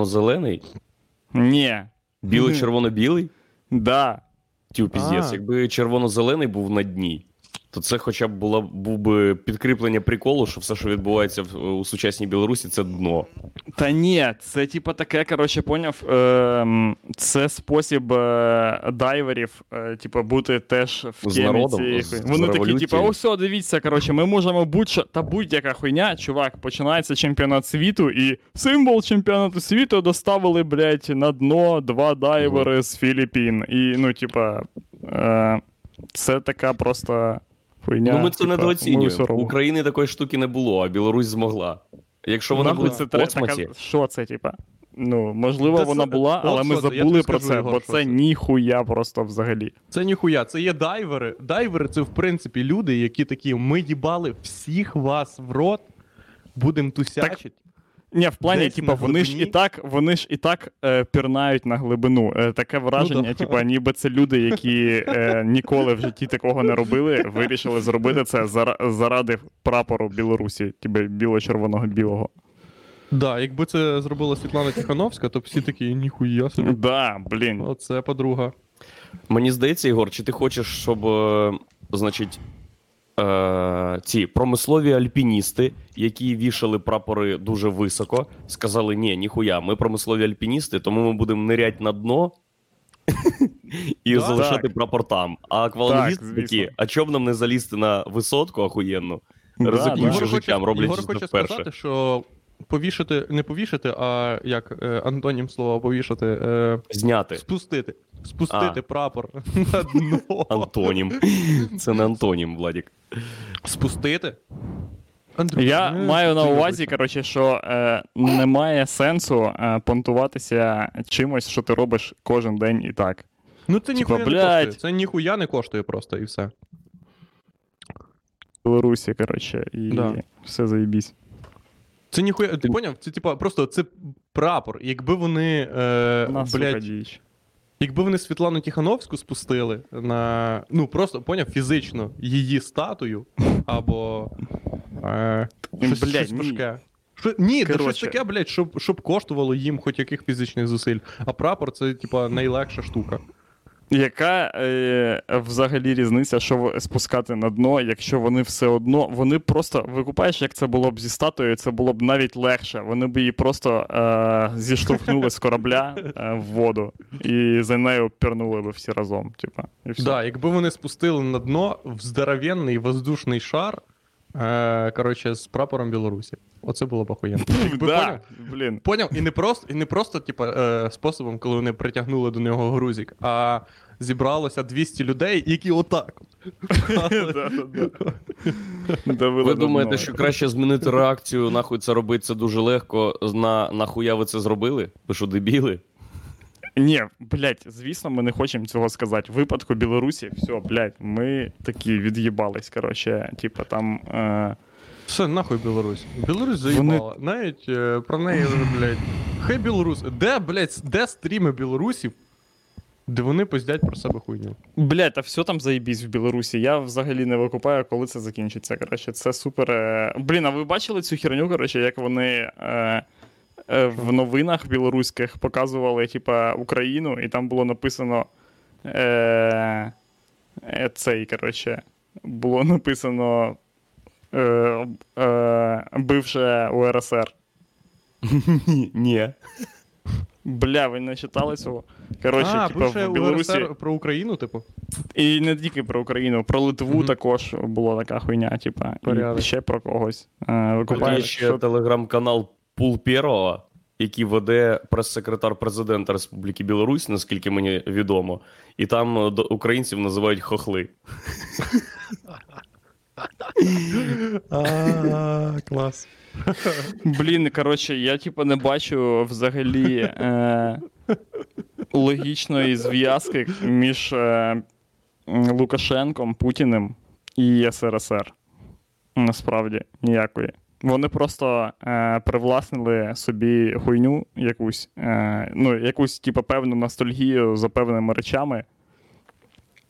червоно-зелений, Ні. біло-червоно-білий. Да. Тю, піздець, якби червоно-зелений був на дні, то це хоча б була, був би підкріплення приколу, що все, що відбувається в, у сучасній Білорусі, це дно. Та ні, це типа таке, коротше, поняв. Е, це спосіб е, дайверів, е, типа, бути теж в З темі народом, цієї з- Вони такі, типа, о, все, дивіться, коротше, ми можемо будь-що, та будь-яка хуйня, чувак, починається чемпіонат світу, і символ чемпіонату світу доставили, блядь, на дно два дайвери з Філіппін. І, ну, типа, е, це така просто хуйня. ну ми це типа, недооцінюємо. України такої штуки не було, а Білорусь змогла. Якщо вона Нахуй буде це в космосі, така- Що це, типа? Ну, можливо, Та вона це- була, от але ми що забули про це, Ігор, бо це це. ніхуя просто взагалі. Це ніхуя, це є дайвери. Дайвери це в принципі люди, які такі, ми їбали всіх вас в рот, будемо тусячить. Ні, в плані, Десь типа, вони ж і так, вони ж і так е, пірнають на глибину. Е, таке враження, Ну, да. типа, ніби це люди, які е, ніколи в житті такого не робили, вирішили зробити це заради прапору Білорусі, типа біло-червоного білого. Да, якби це зробила Світлана Тихановська, то всі такі ніхуя собі. Да, блін. Оце подруга. мені здається, Ігор, чи ти хочеш, щоб, е, значить, е, ці промислові альпіністи, які вішали прапори дуже високо, сказали: ні, ніхуя, ми промислові альпіністи, тому ми будемо нирять на дно. І Да, залишати так. прапор там. А аквалангісти так, такі, а чоб нам не залізти на висотку охуєнну, Да, ризикуючи да. життям, роблять Ігор хоче вперше. сказати, що повішати, не повішати, а як е, антонім слова повішати, е, Зняти. спустити. Спустити А. прапор на дно. Антонім. Це не антонім, Владік. Спустити? Андрюх, Я ну, маю на увазі, коротше, що е, немає сенсу е, понтуватися чимось, що ти робиш кожен день і так. Ну це Типа, ніхуя не блядь. коштує. Це ніхуя не коштує просто і все. В Білорусі, коротше, і Да. все заєбісь. Це ніхуя. Ти поняв? Це типа просто це прапор. Якби вони. Е, На блядь, якби вони Світлану Тихановську спустили на. Ну просто поняв фізично її статую або. Е, щось, Блядь, щось ні. важке. Що, ні, да щось таке, блядь, щоб, щоб коштувало їм хоч яких фізичних зусиль. А прапор це, типа, найлегша штука. Яка е, взагалі різниця, що спускати на дно, якщо вони все одно, вони просто викупаєш, як це було б зі статуєю, це було б навіть легше. Вони б її просто е, зіштовхнули з корабля е, в воду і за нею пірнули б всі разом. Типа, і все. Да, якби вони спустили на дно в здоровенний воздушний шар. Е, коротше, з прапором Білорусі. Оце було б да, поняв? блін. Поняв? І не просто, і не просто типа, е, способом, коли вони притягнули до нього грузик, а зібралося 200 людей, які отак. Ви думаєте, що краще змінити реакцію, нахуй це робити це дуже легко. На нахуя ви це зробили? Ви що, дебіли? Ні, блядь, звісно, ми не хочемо цього сказати. В випадку Білорусі, все, блядь, ми такі від'їбались. Коротше, типа там. Е... Все, нахуй Білорусь. Білорусь заїбала. Навіть е, про неї, блядь. Хай Білорус. Де, блядь, де стріми білорусів, де вони поздять про себе хуйню? Блядь, а все там заєбісь в Білорусі. Я взагалі не викупаю, коли це закінчиться. Коротше, це супер. Е... Блін, а ви бачили цю херню, коротше, як вони. Е... е, В новинах білоруських показували, типа, Україну, і там було написано. Е... е, Цей, коротше, було написано. Е... Е... Бивше УРСР. Ні. Бля, ви не читали цього? Коротше, а, типа, бивше в Білорусі. УРСР про Україну, типу. І не тільки про Україну, про Литву Мгм. також була така хуйня, типа, і ще про когось. Е, Викупаєш, що телеграм-канал Пул Первого, який веде прес-секретар президента Республіки Білорусь, наскільки мені відомо. І там е, до- українців називають хохли. Клас. Блін, коротше, я типу не бачу взагалі е, логічної зв'язки між е, Лукашенком, Путіним і СРСР. Насправді ніякої. Вони просто е, привласнили собі хуйню якусь, е, ну, якусь, типу, певну ностальгію за певними речами.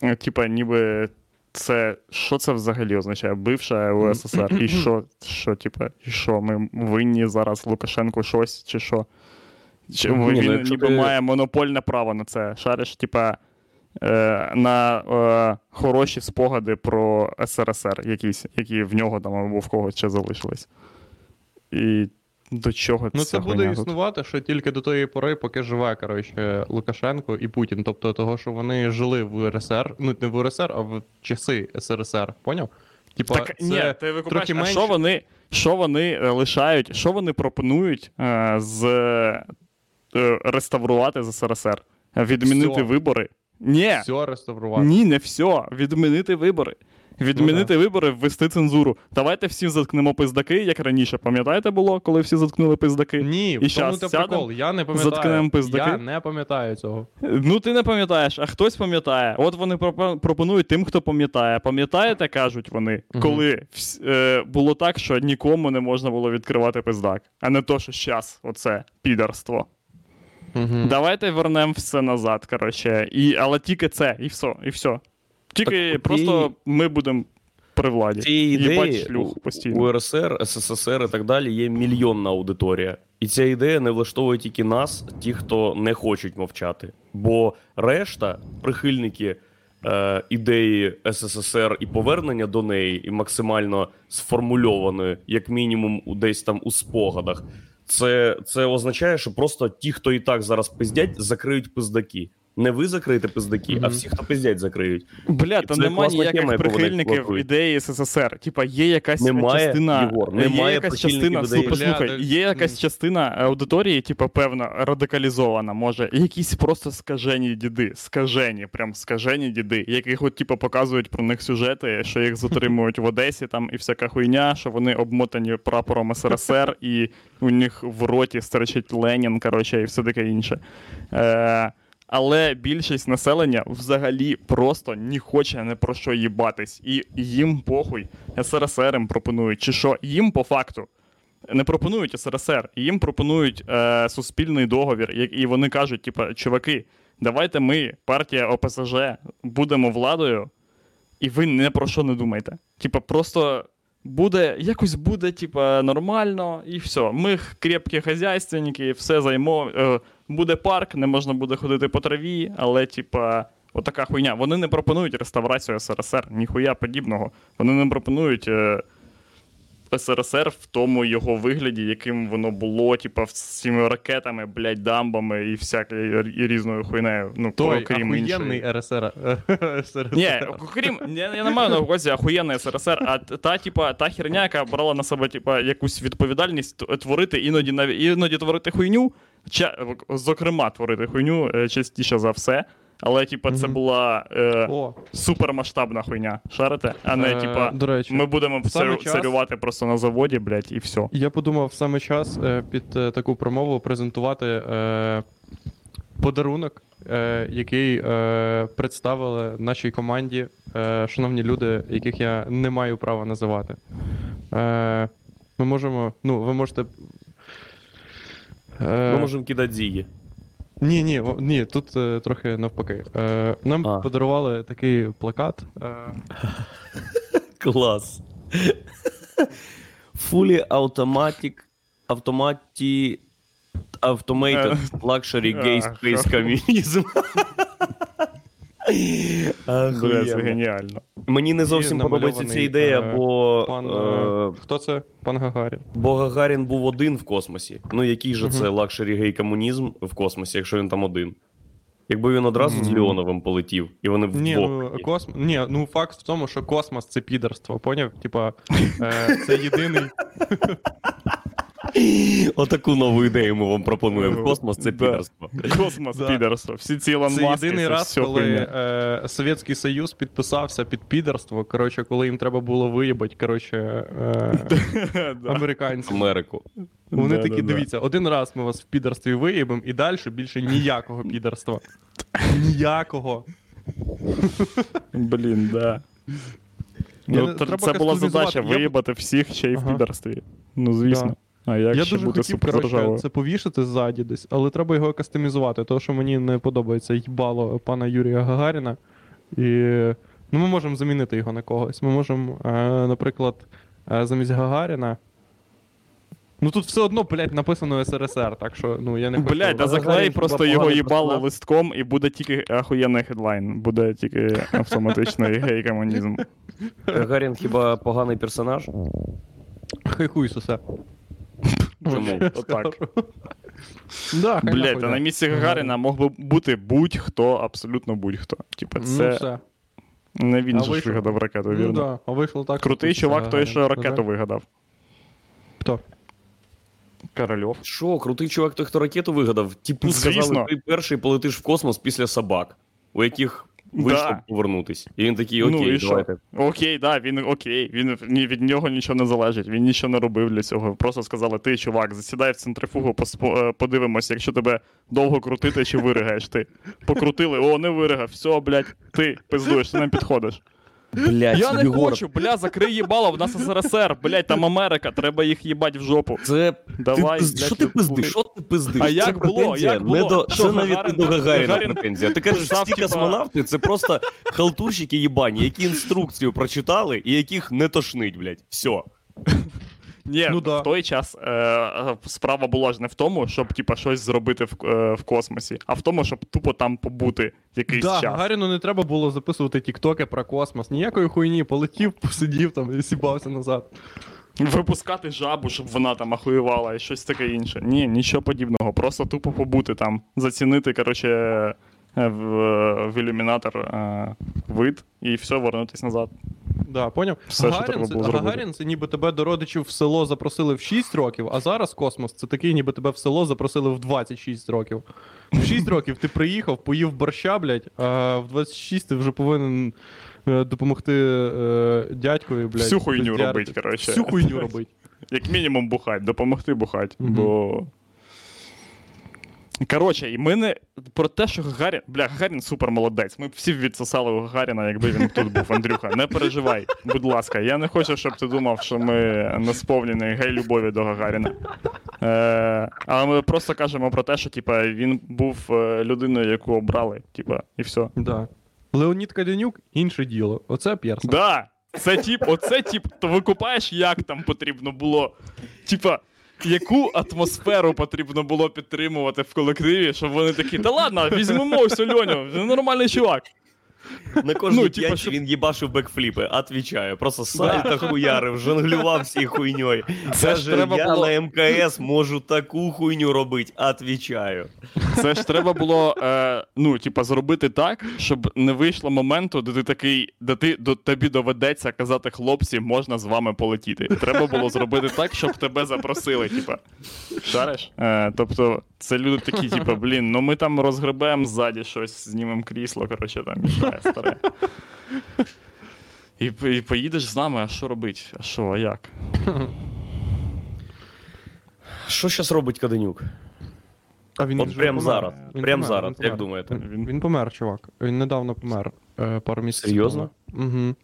Е, Типа, ніби це що це взагалі означає? Бивша УССР. І що, що, типа, і що, ми винні зараз Лукашенку щось, чи що? Чи, Ні, ну, він якщо ніби ти- має монопольне право на це. Шариш, типа, на е, хороші спогади про СРСР, якісь, які в нього там або в когось ще залишились. І до чого Ну, це буде тут? існувати ще тільки до тої пори, поки живе, коротше, Лукашенко і Путін. Тобто того, що вони жили в УРСР, ну не в УРСР, а в часи СРСР, поняв? Типа, Так, це ні, ти викупаєш, трохи а що вони, що вони е, лишають, що вони пропонують е, з е, реставрувати з СРСР? Відмінити Всьо. вибори? Ні, все реставрувати. ні, не все. Відмінити вибори. Відмінити Ну вибори, ввести цензуру. Давайте всі заткнемо пиздаки, як раніше. Пам'ятаєте було, коли всі заткнули пиздаки? Ні, І в тому те прикол. Я не заткнемо пам'ятаю. пиздаки? Я не пам'ятаю цього. Ну, ти не пам'ятаєш, а хтось пам'ятає. От вони пропонують тим, хто пам'ятає. Пам'ятаєте, кажуть вони, Мгм. коли вс- е, було так, що нікому не можна було відкривати пиздак, а не то, що щас, оце підарство. Угу. Давайте вернемо все назад, коротше. І, але тільки це, і все, і все. Тільки Так, просто ті- ми будемо при владі. Їбать ідеї шлюх у постійно. УРСР, СССР і так далі є мільйонна аудиторія. І ця ідея не влаштовує тільки нас, ті, хто не хочуть мовчати. Бо решта, прихильники е, ідеї СССР і повернення до неї, і максимально сформульованої, як мінімум, десь там у спогадах, це, це означає, що просто ті, хто і так зараз пиздять, закриють пиздаки. Не ви закриєте пиздаки, а всі, хто пиздять, закриють. Бля, та Це нема класна ніяких тема, прихильників ідеї СССР. Типа, є якась Немає, частина. Єгор, є якась частина, ідеї. слухай, Бля, є якась частина аудиторії, типа, певно, радикалізована, може. Якісь просто скажені діди. Скажені, прям скажені діди, яких от, типа, показують про них сюжети, що їх затримують в Одесі там і всяка хуйня, що вони обмотані прапором СРСР, і у них в роті стерчить Ленін, коротше, і все таке інше. Е, але більшість населення взагалі просто не хоче не про що їбатись. І їм похуй. СРСР пропонують. Чи що? Їм по факту не пропонують СРСР, їм пропонують е, суспільний договір, і вони кажуть: типа, чуваки, давайте ми, партія ОПСЖ, будемо владою, і ви не про що не думайте. Типа, просто буде, якось буде, типа, нормально, і все. Ми крепкі хазяйственники, все займо. Е, буде парк, не можна буде ходити по траві, але, типа. Отака хуйня. Вони не пропонують реставрацію СРСР, ніхуя подібного. Вони не пропонують е, СРСР в тому його вигляді, яким воно було, типа, з цими ракетами, блядь, дамбами і всякою і різною хуйнею. Ну, Той окрім іншої. РСР. СРСР. Ні, окрім, я, я не маю на увазі ахуєнний СРСР, а та, типа, та херня, яка брала на себе типа, якусь відповідальність творити іноді іноді творити хуйню, ча, зокрема, творити хуйню е, частіше за все. Але, типа, це була е, О, супермасштабна хуйня. Шарите? А не, Е, типа, до речі, ми будемо час- царювати просто на заводі, блядь, і все. Я подумав саме час е, під е, таку промову презентувати е, подарунок, е, який е, представили нашій команді, е, шановні люди, яких я не маю права називати. Е, ми можемо. Ну, ви можете. Е, Ми можемо кидати зіги. Ні, ні, ні, тут е, трохи навпаки. Е, нам А. подарували такий плакат. Е, Клас. Fully automatic, автоматі, automated luxury gay space communism. Бля, це геніально. Мені не зовсім І подобається ця намальований, ідея, е, бо, пан, е, е, хто це? Пан Гагарін. бо Гагарін був один в космосі. Ну який же це luxury гей комунізм в космосі, якщо він там один? Якби він одразу з Мгм. Леоновим полетів, і вони Ні, ну, косм... Ні, ну факт в тому, що космос це підерство, поняв? Типа, е, це єдиний. Отаку нову ідею ми вам пропонуємо. Космос це підерство. Космос, підерство. Всі ці Це Маски, єдиний це раз, все коли хуйня. е, Совєтський Союз підписався під підерство. Коротше, коли їм треба було виїбати, коротше, е, американців. Америку. Вони Да, такі, да, да. дивіться, один раз ми вас в підерстві виїбемо, і далі більше ніякого підерства. Ніякого. Блін, да. Я Ну, не- тр- треба це була кастомізувати. задача Я б- виїбати всіх ще й в Ага. підарстві. Ну, звісно. А як Я ще дуже бути хотів, коротше, це повішати ззаді десь, але треба його кастомізувати, тому що мені не подобається їбало пана Юрія Гагаріна. І ну, ми можемо замінити його на когось. Ми можемо, е, наприклад, е, замість Гагаріна Ну тут все одно, блядь, написано СРСР, так що ну я не хочу. Блядь, да заклей просто його їбало листком, і буде тільки ахуєнний хедлайн. Буде тільки автоматичний гей-комунізм. Гагарін хіба поганий персонаж? Хай хуй сосе. Чому? Отак. Да, та да. на місці Гагаріна мог би бути будь-хто, абсолютно будь-хто. Типа, Ну це не він же ж вигадав ракету, Ну вірно? да, а вийшло так. Крутий чувак, той, що ракету вигадав. Хто? Корольов. Що, крутий чувак, той, хто ракету вигадав, типу Звісно. сказали, ти перший полетиш в космос після собак, у яких вийшло Да. повернутись. І він такий, Ну, окей, і що? давайте. Окей, да, він окей. Він ні, від нього нічого не залежить. Він нічого не робив для цього. Просто сказали: ти, чувак, засідай в центрифугу, поспо- подивимося, якщо тебе довго крутити, чи виригаєш ти. Покрутили, о, не виригав, все, блядь, ти пиздуєш, ти нам підходиш. Блять, Я не Єгор, хочу, бля, закрий їбало, в нас СРСР, блядь, там Америка, треба їх їбать в жопу. Це Давай, що ти пиздиш? Що ти пиздиш? А Це як було? Як Не було? до... Що, Це навіть не до Гагаріна претензія. Ти кажеш, всі космонавти це просто халтурщики їбані, які інструкцію прочитали і яких не тошнить, блядь. Все. Ні, Ну да. в той час е, справа була ж не в тому, щоб типа щось зробити в, е, в космосі, а в тому, щоб тупо там побути якийсь Да, час. Гагаріну не треба було записувати тіктоки про космос. Ніякої хуйні, полетів, посидів там і сібався назад. Випускати жабу, щоб вона там ахуювала і щось таке інше. Ні, нічого подібного. Просто тупо побути там, зацінити, коротше, е, в, в ілюмінатор е, вид і все, вернутись назад. Да, поняв? Все, Гагарін, це. Гагарін це ніби тебе до родичів в село запросили в 6 років, а зараз космос це такий, ніби тебе в село запросили в 26 років. В 6 років ти приїхав, поїв борща, блядь, а в 26 ти вже повинен е, допомогти е, дядькові, блядь. Всю хуйню робить, коротше. Всю хуйню робить. Як мінімум бухать, допомогти бухать. Бо. Коротше, і ми не про те, що Гагарін. Бля, Гагарін супер молодець. Ми всі відсосали у Гагаріна, якби він тут був, Андрюха. Не переживай, будь ласка. Я не хочу, щоб ти думав, що ми не сповнені гей-любові до Гагаріна. Е, але ми просто кажемо про те, що типа, він був е, людиною, яку обрали, типа, і все. Да. Леонід Каденюк інше діло. Оце П'єрсон. Да, це тип, оце тип, то викупаєш, як там потрібно було. Типа, яку атмосферу потрібно було підтримувати в колективі, щоб вони такі, та ладно, візьмемо ось Льоню, він нормальний чувак. На кожній Ну, типа, він їбашив бекфліпи, отвічаю. Просто сальто хуярив, жонглював всією хуйньою. Це ж треба я було- на МКС можу таку хуйню робити, отвічаю. Це ж треба було, е, ну, типа, зробити так, щоб не вийшло моменту, де ти такий, де ти до тобі доведеться казати, хлопці, можна з вами полетіти. Треба було зробити так, щоб тебе запросили. Типа, шариш? Е, тобто, це люди такі, типа, блін, ну ми там розгребемо ззаді щось, знімемо крісло, коротше, там мішає старе. І, і поїдеш з нами, а що робить? А що, а як? Що зараз робить Каденюк? А він От вже прям помер. зараз. Він Прям помер, зараз, він як помер. думаєте? Він, він помер, чувак. Він недавно помер. Е, пару місяців. Серйозно? Угу.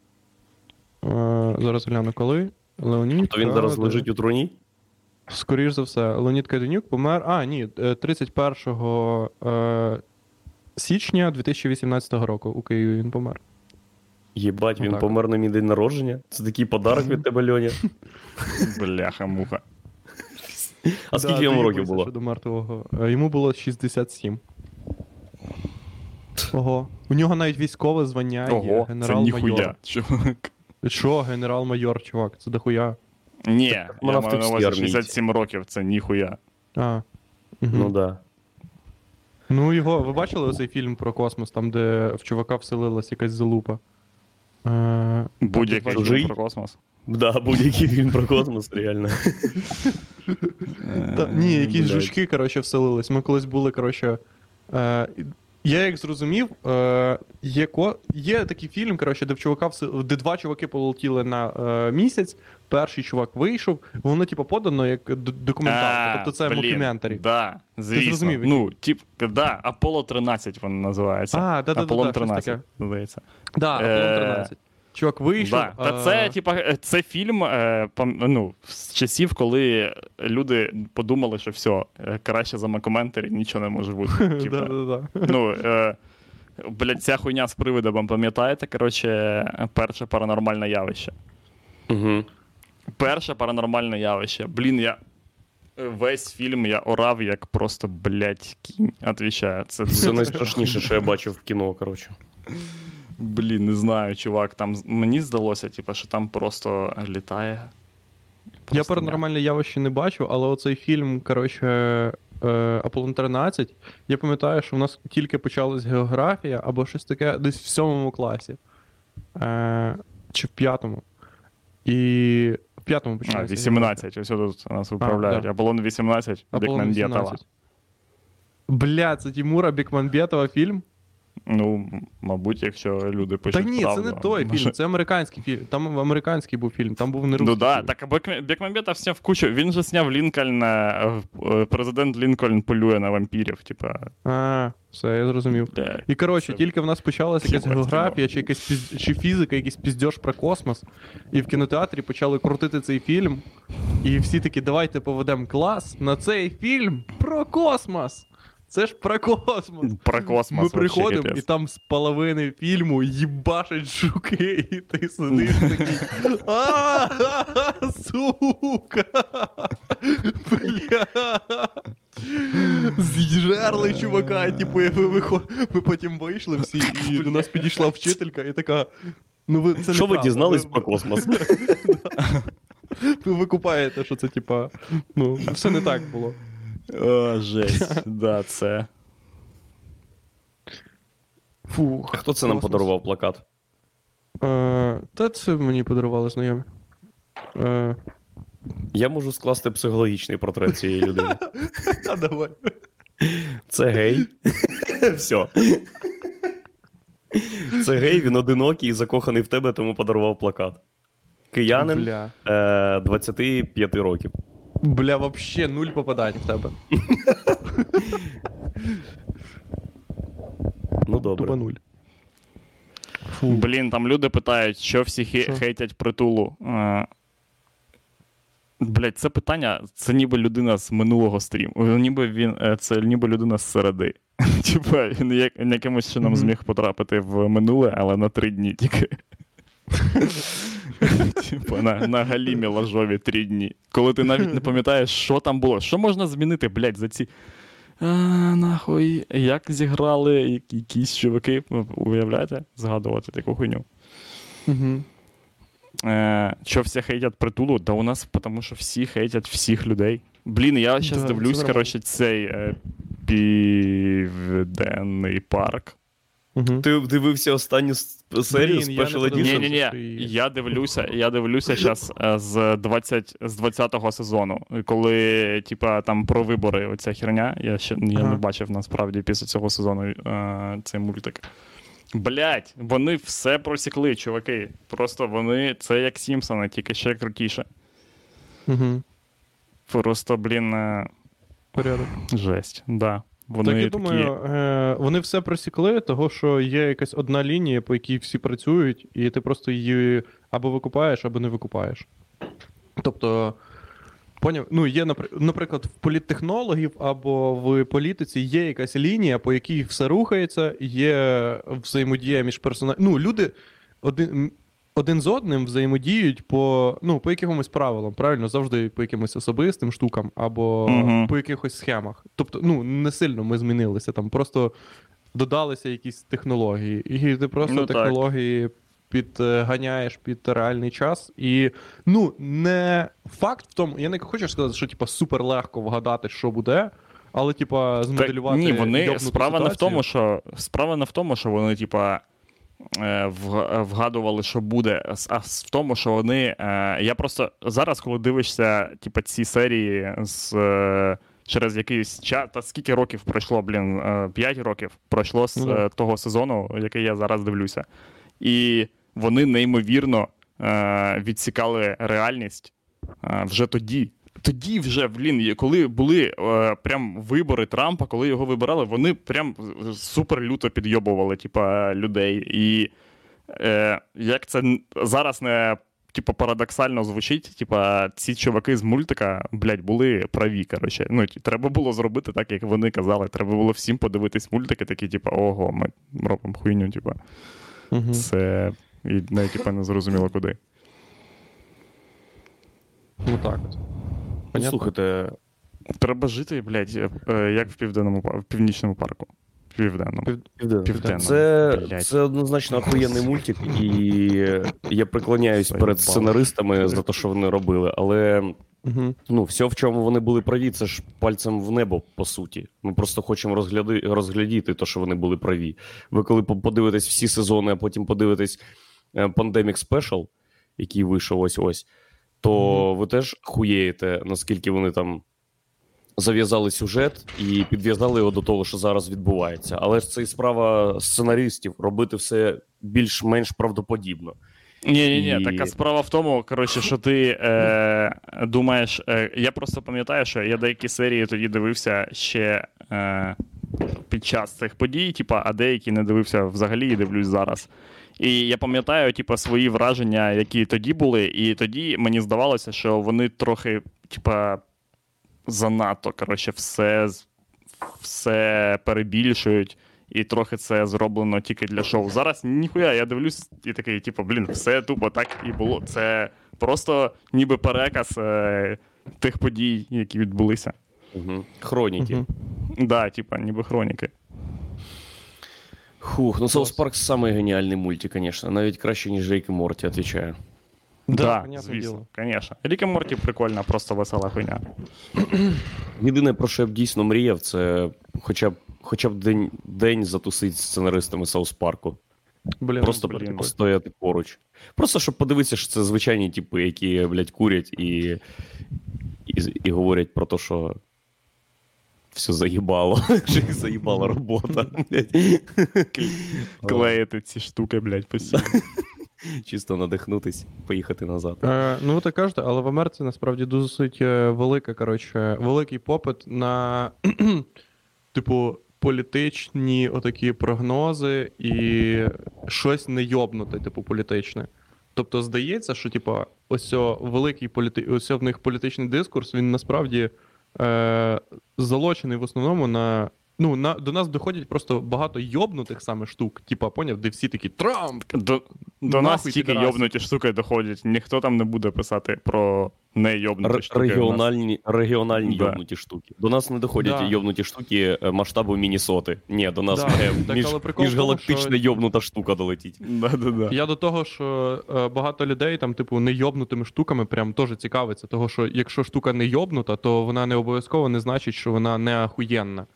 Е, зараз гляну коли. Леонід. То він зараз лежить у труні? Скоріш за все, Леонід Каденюк помер. А, ні, е, 31 е, січня 2018 року у Києві він помер. Єбать, він Отак. помер на мій день народження. Це такий подарок від тебе, Льоня. Бляха-муха. А скільки йому років було? До мертвого. Е, Йому було 67. Ого. У нього навіть військове звання є. Ого, це Генерал-майор. ніхуя. Чувак. Що, генерал-майор, чувак, це дохуя. Ні, я маю на увазі тексті 67 років, це ніхуя. А. Ну да. Ну, його, ви бачили цей фільм про космос, там, де в чувака вселилась якась залупа? Е, Будь-який Чужий? фільм про космос. Да, будь-який фільм про космос, реально. та, ні, якісь блядь. жучки, коротше, вселились. Ми колись були, коротше. Е, я як зрозумів, е, є, ко... є такий фільм, коротше, де в чувака все... де два чуваки полетіли на е, місяць. Перший чувак вийшов, воно, типу, подано як документалка. Тобто це мокюментарі. Да, звісно. зрозумів, Ну, тип, да, Аполло 13 воно називається. А, да-да-да, Аполлон 13, здається. Да, Е, Аполлон 13. Чувак вийшов. Да. Та це, е, типа, е, це фільм е, ну, з часів, коли люди подумали, що все, краще за макоментарі нічого не може бути. Типа. Ну, блядь, ця хуйня з привидом, пам'ятаєте, коротше, перше паранормальне явище. Угу. Перше паранормальне явище. Блін, я. весь фільм я орав, як просто, блядь, кінь. Отвічаю. Це, Це найстрашніше, що я бачив в кіно, коротше. Блін, не знаю, чувак. Там мені здалося, типу, що там просто літає. Я Просто паранормальне явище не бачу, але оцей фільм, коротше, е, Аполлон 13, я пам'ятаю, що в нас тільки почалась географія або щось таке десь в сьомому класі. Е, чи в п'ятому. І в п'ятому А, 18, ось тут нас виправляють. да. Аполлон 18, Аполлон Бекмамбетова. 18. Бля, це Тимура Бекмамбетова фільм? Ну, мабуть, якщо люди пишуть Та ні, правду. це не той може- фільм, це американський фільм. Там американський був фільм, там був не русський Ну да, фільм. так а Бек- Бекмамбетов зняв кучу. Він же зняв Лінкольна, е, е, президент Лінкольн полює на вампірів, типа. А, все, я зрозумів. бля. І коротше, Це- тільки в нас почалася якась географія, чи якась піз... чи фізика, якийсь піздьош про космос. І в кінотеатрі почали крутити цей фільм. І всі такі, давайте поведемо клас на цей фільм про космос. Це ж про космос. Про космос. Ми приходимо, і там з половини фільму їбашать жуки, і ти сидиш такий. А, сука! Бля. З'їжерли чувака, типу, ми потім вийшли всі, і до нас підійшла вчителька, і така. Ну, ви це Що ви дізнались про космос? Ви викупаєте, що це, типа, ну, все не так було. О, жесть. Да, це. Фух. Хто це нам подарував плакат? Е, та це мені подарували знайомі. Е, Я можу скласти психологічний портрет цієї людини. а давай. Це гей. Все. Це гей, він одинокий і закоханий в тебе, тому подарував плакат. Киянин Бля. е, 25 років. Бля, вообще нуль попадань в тебе. Ну добре. Тупо нуль. Блін, там люди питають, що всі хе- Що? хейтять притулу. Е, Блять, це питання, це ніби людина з минулого стріму. Ніби він, е, це ніби людина з середи. Типа, він як, якимось чином Мгм. зміг потрапити в минуле, але на три дні тільки. Типа на, на галімі лажові три дні. Коли ти навіть не пам'ятаєш, що там було. Що можна змінити, блядь, за ці. А, нахуй, як зіграли якісь чуваки, уявляєте, згадувати таку хуйню. Угу. Е, що всі хейтять притулу? Да у нас тому що всі хейтять всіх людей. Блін, я зараз Да, дивлюсь, коротше, цей е, південний парк. Угу. Ти дивився останню серію Блін, Special. Edition? Ні, ні, ні. Я дивлюся, я дивлюся зараз з 20, з 20-го сезону, коли, типа, там про вибори оця херня. Я ще я Ага. не бачив насправді після цього сезону е, цей мультик. Блять, вони все просікли, чуваки. Просто вони це як Сімпсони, тільки ще крутіше. Угу. Просто, блін, е, Порядок. жесть. Да. Вони так я такі... думаю, е, вони все просікли, того що є якась одна лінія, по якій всі працюють, і ти просто її або викупаєш, або не викупаєш. Тобто, поняв, ну, є, наприклад, в політтехнологів або в політиці є якась лінія, по якій все рухається, є взаємодія між персонажами. Ну, люди один, один з одним взаємодіють по, ну, по якимось правилам, правильно, завжди по якимось особистим штукам або Мгм. по якихось схемах. Тобто, ну, не сильно ми змінилися, там просто додалися якісь технології. І ти просто Ну, так. технології підганяєш під реальний час. І ну, не факт в тому, я не хочу сказати, що типа супер легко вгадати, що буде. Але, типа, Так, ні, вони справа не в тому, що справа не в тому, що вони, типа. Е, вг- Вгадували, що буде, а в тому, що вони. е, Я просто зараз, коли дивишся, типа, ці серії з е, через якийсь час, та скільки років пройшло, блін, 5 років пройшло з е, того сезону, який я зараз дивлюся. І вони неймовірно відсікали реальність вже тоді. Тоді вже, блін, коли були е, прям вибори Трампа, коли його вибирали, вони прям супер люто підйобували, типа, людей. І е, як це зараз не типа, парадоксально звучить, типа, ці чуваки з мультика, блядь, були праві. Коротше. Ну, треба було зробити так, як вони казали. Треба було всім подивитись мультики, такі, типа, ого, ми робимо хуйню, типа. Мгм. Це і не, типа, не зрозуміло куди. Ну так от. Понятно? слухайте, Треба жити, блядь, е, як в південному в північному парку. В Південному. Пів- Південному. Це, блядь. це однозначно охуєнний мультик, і я преклоняюсь Заїбало. перед сценаристами за те, що вони робили. Але ну, все, в чому вони були праві, це ж пальцем в небо, по суті. Ми просто хочемо розгляди, розглядіти те, що вони були праві. Ви коли подивитесь всі сезони, а потім подивитесь е, Pandemic Special, який вийшов ось ось, то ви теж хуєєте, наскільки вони там зав'язали сюжет і підв'язали його до того, що зараз відбувається. Але ж це і справа сценаристів робити все більш-менш правдоподібно. Ні, ні, ні, така справа в тому, коротше, що ти е, думаєш. Е, я просто пам'ятаю, що я деякі серії тоді дивився ще е, під час цих подій, типа, а деякі не дивився взагалі і дивлюсь зараз. І я пам'ятаю, типа, свої враження, які тоді були, і тоді мені здавалося, що вони трохи, типа, занадто, коротше, все, все перебільшують. І трохи це зроблено тільки для шоу. Зараз ніхуя, я дивлюсь і такий, типу, блін, все тупо так і було. Це просто ніби переказ е, тих подій, які відбулися. Угу. Хроніки. Мгм. Да, типа, ніби хроніки. Хух, ну South Park самий геніальний мультик, звісно. Навіть краще, ніж Рік і Морті, отвечаю. Да, Да, звісно, діло. звісно. Рік і Морті прикольна, просто весела хуйня. Єдине, про що я б дійсно мріяв, це хоча б хоча б день, день затусити з сценаристами South Park у. Блін, Просто блін, типу, стояти поруч. Просто щоб подивитися, що це звичайні типи, які, блядь, курять і, і, і говорять про те, що все заїбало, їх заїбала робота. Клеїти ці штуки, блядь, постійно. Чисто надихнутись, поїхати назад. Е, ну, ви так кажете, але в Америці насправді досить велика, коротше, великий попит на, типу, політичні отакі прогнози і щось не йобнуте, типу, політичне. Тобто, здається, що, типу, ось великий політи... ось в них політичний дискурс, він насправді е... залочений в основному на. Ну, на... до нас доходять просто багато йобнутих саме штук, типа, поняв, де всі такі Трамп! До, до нас тільки йобнуті штуки доходять. Ніхто там не буде писати про не йобнуті Р- штуки. Регіональні, регіональні Да. йобнуті штуки. До нас не доходять Да. йобнуті штуки е, масштабу Мінісоти. Ні, до нас Да, так, між, тому, міжгалактична що- йобнута штука долетіть. Да-да-да. Я до того, що е, багато людей там, типу, не йобнутими штуками прям теж цікавиться. Того, що якщо штука не йобнута, то вона не обов'язково не значить, що вона не ахуєнна.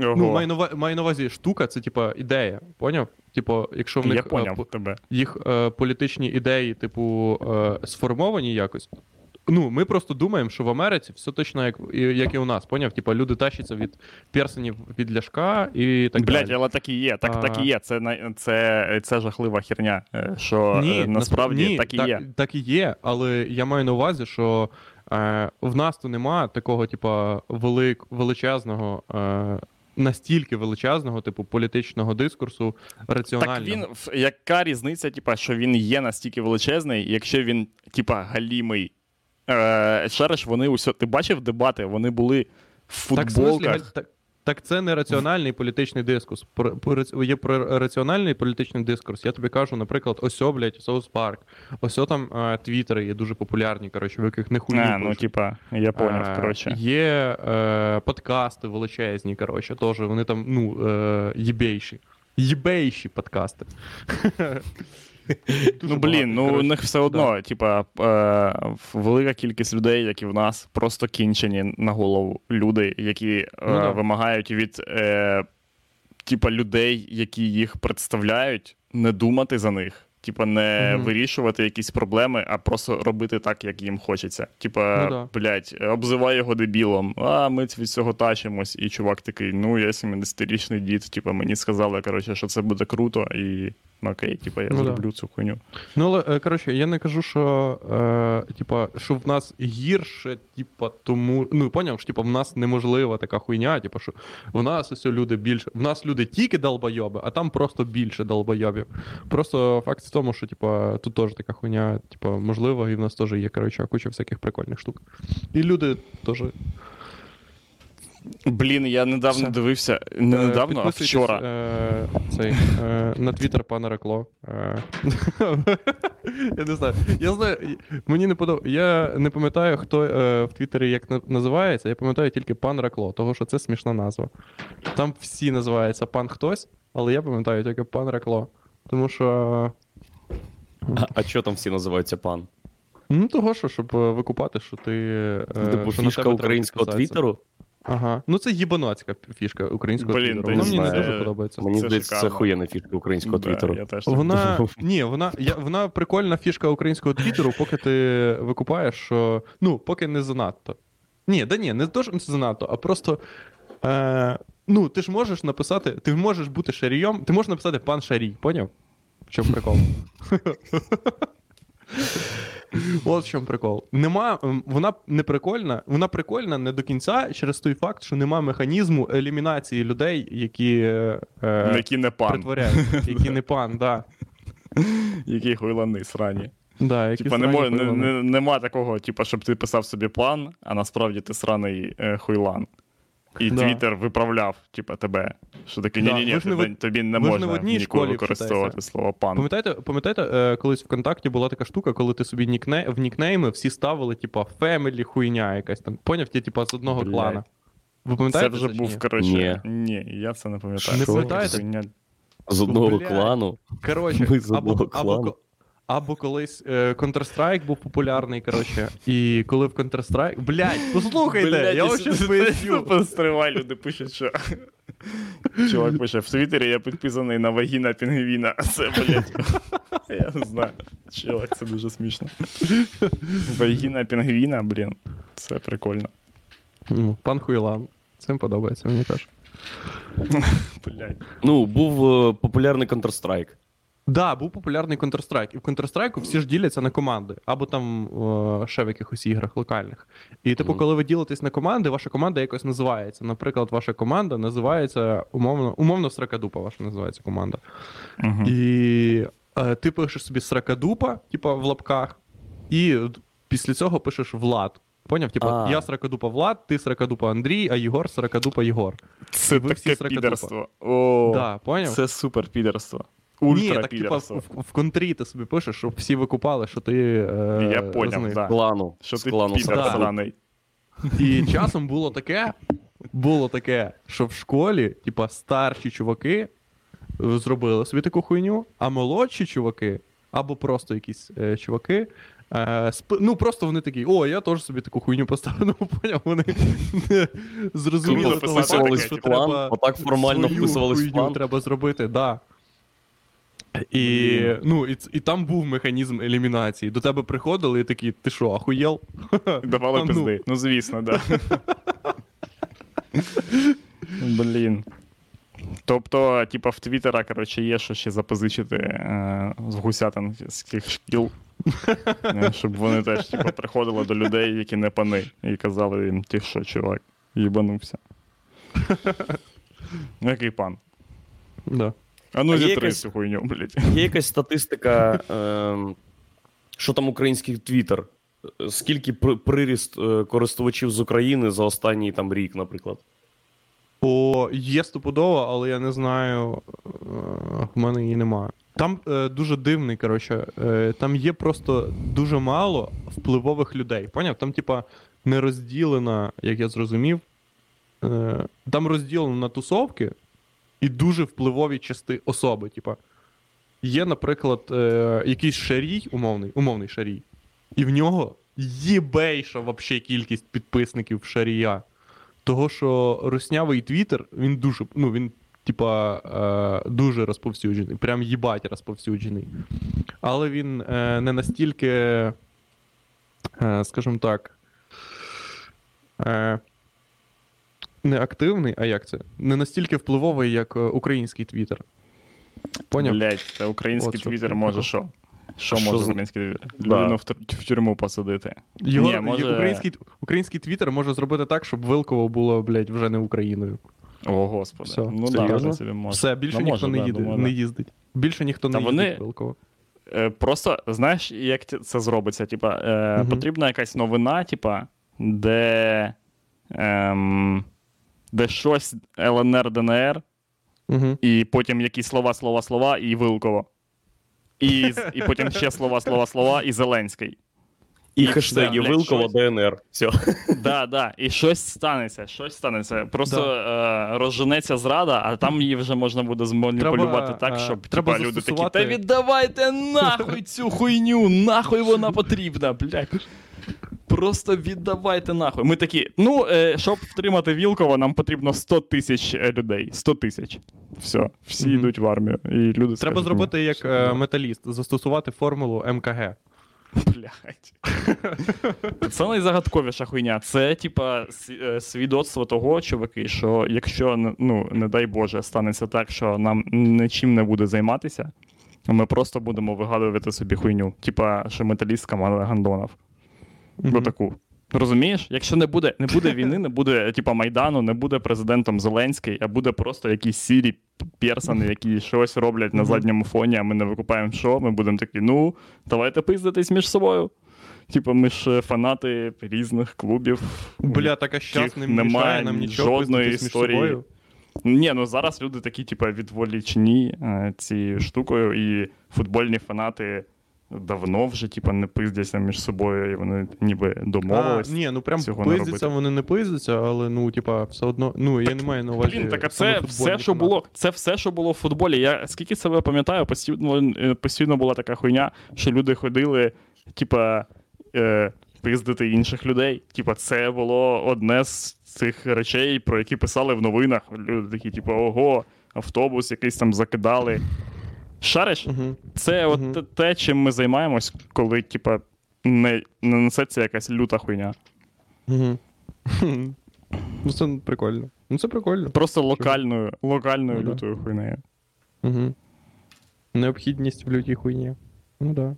Ого. Ну, маю на, ува- маю на увазі, штука це типа ідея. Поняв? Типу, якщо в них Я е, поняв по- тебе. їх е, політичні ідеї, типу, е, сформовані якось. Ну, ми просто думаємо, що в Америці все точно як, як і у нас. Поняв? Типа люди тащаться від персонів від ляшка і так Блять, далі. але так і є. Так, А. так і є. Це, це, це жахлива херня. е, Що е, насправді ні, так і так, є. Так і є, але я маю на увазі, що е, в нас то нема такого, типа, велик, величезного, е, настільки величезного, типу, політичного дискурсу раціонального. Так він, яка різниця, типа, що він є настільки величезний, якщо він, типа, галімий. Е, ще раз, вони усе. Ти бачив дебати? Вони були в Так, в смислі, так, так це не раціональний політичний дискурс. Є про раціональний політичний дискурс. Я тобі кажу, наприклад, ось о, блядь, Соус Парк. Ось о там е, твіттери є дуже популярні, коротше, в яких не хуйні А, ну, типа, я поняв, Е, коротше. Є е, подкасти величезні, коротше, теж вони там, ну, е, єбейші. Єбейші подкасти. Ну блін, ну у них все одно, типа, е, велика кількість людей, як і в нас, просто кінчені на голову люди, які е, Ну вимагають від е, типа людей, які їх представляють, не думати за них. Типа, не Мгм. вирішувати якісь проблеми, а просто робити так, як їм хочеться. Типа, Ну да. блядь, обзивай його дебілом, а ми від цього тащимось. І чувак такий: ну, я 70-річний дід, типа, мені сказали, коротше, що це буде круто, і ну, окей, типа, я Ну да. цю хуйню. Ну, але е, коротше, я не кажу, що е, типа, що в нас гірше, типа, тому. Ну, поняв, що типа, в нас неможлива така хуйня, типа, що в нас ось люди більше. В нас люди тільки долбойоби, а там просто більше долбойобів. Просто факт в тому, що типа, тут теж така хуйня, типа, можлива, і в нас теж є, коротше, куча всяких прикольних штук. І люди теж. Блін, я недавно Все. дивився. Не Е, недавно, а вчора. Е, цей, е, на твіттер пана Рекло. Е, я не знаю. Я знаю, мені не подобається. Я не пам'ятаю, хто е, в Твіттері як називається. Я пам'ятаю тільки пан Рекло, того що це смішна назва. Там всі називаються пан хтось, але я пам'ятаю тільки пан Рекло. Тому що. А, а що там всі називаються пан? Ну, того, що, щоб викупати, що ти. е, Типу фішка українського твіттеру? Ага. Ну, це їбаноцька фішка українського Блін, твіттеру. Вона мені не дуже подобається. Мені Це здається, це охуєнна фішка українського Да, твіттеру. Я теж так Вона ні, вона я, вона прикольна фішка українського твіттеру, поки ти викупаєш, що ну, поки не занадто. Ні, да ні, не то, що не занадто, а просто. Е, ну, ти ж можеш написати, ти можеш бути шарійом, ти можеш написати пан Шарій, поняв? В чому прикол? От в чому прикол. Нема, вона не прикольна, вона прикольна не до кінця через той факт, що нема механізму елімінації людей, які е, е, Який не пан, притворяються, які не пан, да. який хуйлани срані. Да, які Типа, не срані мож, не, не, нема такого, типа, щоб ти писав собі план, а насправді ти сраний е, хуйлан. І Да. Твіттер виправляв, типа, тебе. Що таке, Да, ні-ні-ні, ви ж не тобі, не ви можна в одній ніколи школі використовувати слово пан. Пам'ятаєте, пам'ятаєте, е, колись ВКонтакті була така штука, коли ти собі нікне... в нікнейми всі ставили, типа, фемілі хуйня якась там. Поняв, ті, типа, з одного Блядь. клана. Ви Це вже чи був, коротше. Ні, я це не пам'ятаю. Не пам'ятаєте? З одного Блядь. клану. Коротше, Ми з або, одного або, або колись е, Counter-Strike був популярний, коротше, і коли в Counter-Strike. Блять, послухайте, Блядь, я вам щось поясню. Постривай, люди пишуть, що. Чувак пише, в Твіттері я підписаний на вагіна пінгвіна. Це, блядь. Я не знаю. Чувак, це дуже смішно. Вагіна пінгвіна, блін. Це прикольно. Ну, Пан Хуйлан. Цим подобається, мені теж. Блядь. Ну, був е, популярний Counter-Strike. Да, був популярний Counter-Strike. І в Counter-Strike всі ж діляться на команди, або там е, ще в якихось іграх локальних. І, типу, Мгм. коли ви ділитесь на команди, ваша команда якось називається. Наприклад, ваша команда називається умовно, умовно Сракадупа, ваша називається команда. Угу. І е, ти пишеш собі Сракадупа, типу, в лапках, і після цього пишеш Влад. Поняв? Типа, А. я Сракадупа Влад, ти Сракадупа Андрій, а Єгор Сракадупа Єгор. Це таке підерство. О, да, поняв? це супер підерство. Ні, так типа в, в, в контрі ти собі пишеш, щоб всі викупали, що ти. Е, Я поняв, да. Клану. Що ти клану сраний. І часом було таке, було таке, що в школі, типа, старші чуваки е, зробили собі таку хуйню, а молодші чуваки, або просто якісь е, чуваки. Е. Ну, просто вони такі, о, я теж собі таку хуйню поставив. Ну, поняв, вони не зрозуміли, що треба отак формально свою вписувались в план. треба зробити, да. І, ну, і, і там був механізм елімінації. До тебе приходили і такі, ти що, ахуєл? Давали А ну. пизди. Ну, звісно, да. Блін. Тобто, типа, в Твіттера, коротше, є що ще запозичити е, з гусятинських шкіл, щоб вони теж типа, приходили до людей, які не пани, і казали їм, ти що, чувак, їбанувся. Ну, який пан? Да. А ну є зітри цю хуйню, блядь. Є якась статистика, ем, що там український твіттер? Скільки приріст е, користувачів з України за останній там рік, наприклад? О, є стопудово, але я не знаю. е, В мене її немає. Там е, дуже дивний, коротше. Е, там є просто дуже мало впливових людей. Поняв? Там, типа, не розділена, як я зрозумів. Е, там розділено на тусовки і дуже впливові части особи. Типа, є, наприклад, е, якийсь шарій, умовний, умовний шарій, і в нього єбейша вообще кількість підписників шарія. Того, що руснявий твіттер, він дуже, ну, він, типа, е, дуже розповсюджений, прям їбать розповсюджений. Але він е, не настільки, е, скажімо так, е, не активний, а як це? Не настільки впливовий, як е, український твіттер. Поняв? Блять, та український твіттер може що? Що може український твіттер? Людину в, тюрму посадити. Його, Ні, може- український, український твіттер може зробити так, щоб Вилково було, блядь, вже не Україною. О, господи. Все, ну серйозно? да, собі може. Все, більше Ну, ніхто може, не, їде, думаю, не їздить. Більше ніхто Та не вони- їздить Вилково. Е, Просто знаєш, як це зробиться? Типа, е, Мгм. потрібна якась новина, типа, де ем, де щось ЛНР, ДНР, Угу. і потім якісь слова, слова, слова, і Вилково. І, і потім ще слова, слова, слова, і Зеленський. І І хештеги блядь, щось. ДНР. Все. Да, да, і щось станеться, щось станеться. Просто е, розженеться зрада, а там її вже можна буде зманіпулювати Треба, так, е, щоб треба типа, люди такі, та віддавайте нахуй цю хуйню, нахуй вона потрібна, блядь. Просто віддавайте нахуй. Ми такі, ну, е, щоб втримати Вілкова, нам потрібно 100 тисяч е, людей. 100 тисяч. Все, всі Мгм. йдуть в армію. І люди Треба скажуть, «Ну, зробити як е, металіст, застосувати формулу МКГ. Блядь. Це найзагадковіша хуйня. Це, типа, е, свідоцтво того, чуваки, що якщо, ну, не дай Боже, станеться так, що нам нічим не буде займатися, ми просто будемо вигадувати собі хуйню. Типа, що металіст команда Гандонов. Ну Мгм. таку. Розумієш? Якщо не буде, не буде війни, не буде, типа, Майдану, не буде президентом Зеленський, а буде просто якісь сірі персони, які щось роблять на задньому фоні, а ми не викупаємо що, ми будемо такі, ну, давайте пиздитись між собою. Типа, ми ж е, фанати різних клубів. Бля, так а щас не немає нам нічого жодної пиздитись між історії. собою. Ні, ну зараз люди такі, типа, відволічені е, цією штукою, і футбольні фанати давно вже, типа, не пиздяться між собою, і вони ніби домовились. А, ні, ну прям цього пиздяться, вони не пиздяться, але ну, типа, все одно. Ну, я не маю на увазі. Блін, так а це все, що було, це все, що було в футболі. Я скільки себе пам'ятаю, постійно, е, постійно була така хуйня, що люди ходили, типа, е, пиздити інших людей. Типа, це було одне з цих речей, про які писали в новинах. Люди такі, типу, ого, автобус якийсь там закидали. Шариш? Мгм. Це от те- чим ми займаємось, коли, типа, не, не несеться якась люта хуйня. Мгм. Ну, це прикольно. Ну, це прикольно. Просто локальною, локальною Ну да. лютою хуйнею. Угу. Необхідність в лютій хуйні. Ну да.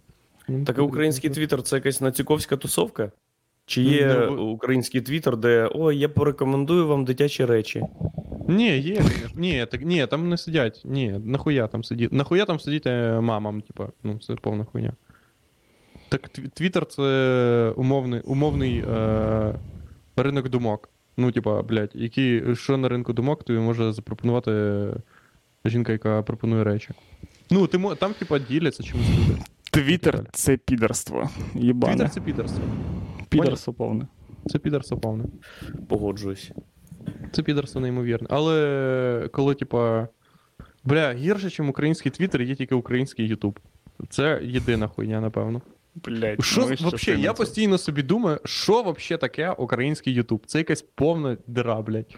Ну, Так а український твіттер це якась націковська тусовка? Чи є Ну, український твіттер, де ой, я порекомендую вам дитячі речі? Ні, є. Ні, так, ні, там не сидять. Ні, нахуя там сидіти. Нахуя там сидіти мамам, типа, ну, це повна хуйня. Так твіттер це умовний, умовний е, ринок думок. Ну, типа, блядь, які, що на ринку думок тобі може запропонувати жінка, яка пропонує речі. Ну, ти там, типа, діляться чимось люди. Твіттер це підерство. Єбане. Твіттер це підерство. Підерство повне. Це підерство повне. Погоджуюсь. Це підерство неймовірне. Але коли, типа. Бля, гірше, ніж український твіттер, є тільки український Ютуб. Це єдина хуйня, напевно. Блять, Що вообще, я постійно собі думаю, що вообще таке український Ютуб? Це якась повна дира, блядь.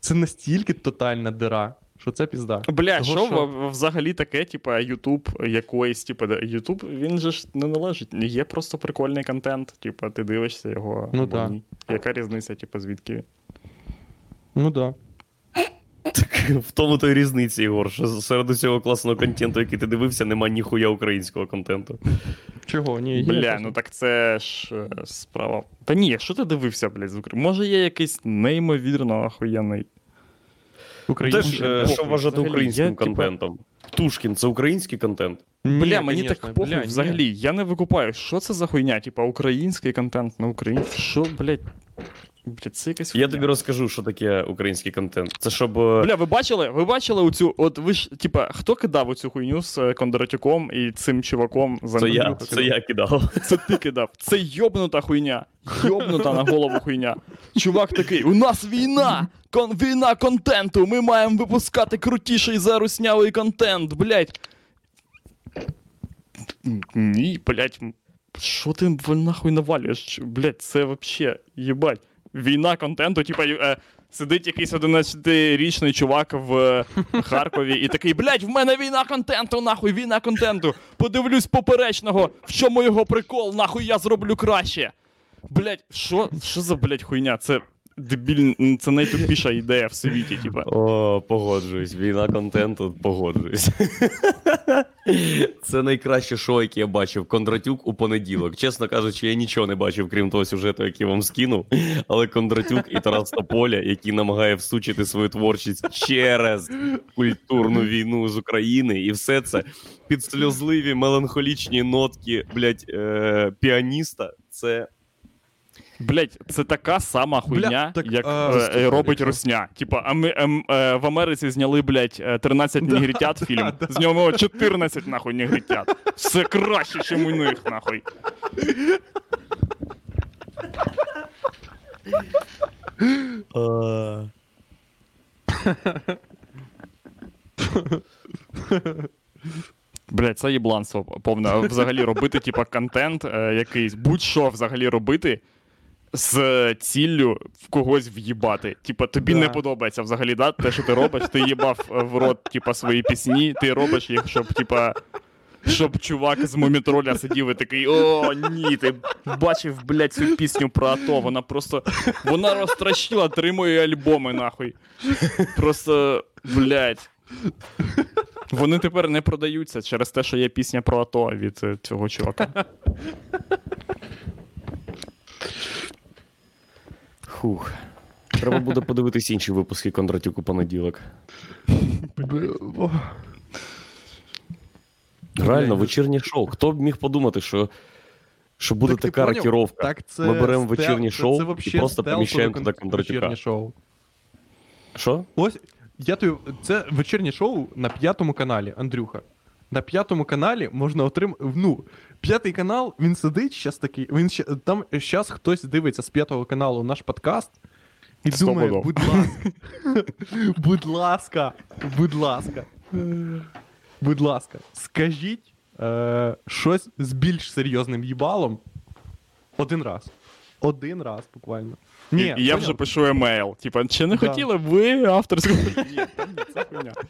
Це настільки тотальна дира, що це пізда. Бля, Того, що, що- взагалі таке, типа, Ютуб якоїсь, типа, Ютуб, він же ж не належить. Є просто прикольний контент, типа, ти дивишся його. Ну або ні. Яка різниця, типа, звідки? Ну да. В тому то й різниці, Ігор, що серед усього класного контенту, який ти дивився, нема ніхуя українського контенту. Чого? Ні, є Бля, ну так це ж е, справа. Та ні, що ти дивився, блядь, з України? Може, є якийсь неймовірно охуєнний. Український Теж, контент. е, що похуй, вважати взагалі, українським я, типа- контентом? Птушкін це український контент? Ні, Бля, мені конечно, так похуй бля, ні. взагалі. Я не викупаю, що це за хуйня? Типа український контент на українській. Що, блядь? Блядь, це якась Я тобі розкажу, що таке український контент. Це щоб. е, Бля, ви бачили? Ви бачили оцю, от ви ж, типа, хто кидав оцю хуйню з е, Кондратюком і цим чуваком за Це я, це я кидав. Це ти кидав. Це йобнута хуйня. Йобнута на голову хуйня. Чувак такий: у нас війна! Кон- війна контенту! Ми маємо випускати крутіший заруснявий контент, блять. Ні, блять. Що ти нахуй навалюєш? Блять, це вообще, їбать. Війна контенту, типа, е, сидить якийсь 11-річний чувак в е, Харкові і такий, блять, в мене війна контенту, нахуй, війна контенту. Подивлюсь поперечного, в чому його прикол, нахуй я зроблю краще. Блять, що, що за блять хуйня? Це дебіль, це найтупіша ідея в світі, типа. О, погоджуюсь. Війна контенту, погоджуюсь. Це найкраще шоу, яке я бачив. Кондратюк у понеділок. Чесно кажучи, я нічого не бачив, крім того сюжету, який вам скинув. Але Кондратюк і Тарас Тополя, який намагає всучити свою творчість через культурну війну з України, і все це під сльозливі меланхолічні нотки, блядь, е- піаніста. Це. Блять, це така сама хуйня, так, як а, е, робить якщо- Русня. Типа, а ми ем, е, в Америці зняли, блять, 13 Да, негритят фільм. да. З нього 14 нахуй негритят. Все краще, ніж у них, нахуй. Блять, це єбланство повне. Взагалі робити, типа, контент е, якийсь, будь-що взагалі робити з ціллю в когось в'їбати. Типа, тобі Да. не подобається взагалі, да, те, що ти робиш, ти їбав е, в рот, типа, свої пісні, ти робиш їх, щоб, типа. Щоб чувак з мумітроля сидів і такий: о, ні, ти бачив, блядь, цю пісню про АТО. Вона просто. Вона розтращила три мої альбоми, нахуй. Просто, блядь. Вони тепер не продаються через те, що є пісня про АТО від е, цього чувака. Хух. Треба буде подивитись інші випуски Кондратюк у понеділок. Реально, вечірнє шоу. Хто б міг подумати, що, що буде Так така рокіровка? Так це Ми беремо стел- вечірнє шоу це і просто поміщаємо туди Кондратюка. Шоу. Що? Ось я тобі. Це вечірнє шоу на п'ятому каналі, Андрюха. На п'ятому каналі можна отримати. Ну, п'ятий канал, він сидить щас такий. Він ще там щас хтось дивиться з п'ятого каналу наш подкаст. І думає, будь ласка. будь ласка, будь ласка. Будь ласка, скажіть е, щось з більш серйозним їбалом один раз. Один раз буквально. Ні, і, і я вже пишу емейл. Типа, чи не Да. хотіли б ви авторську. Ні, це хуйня.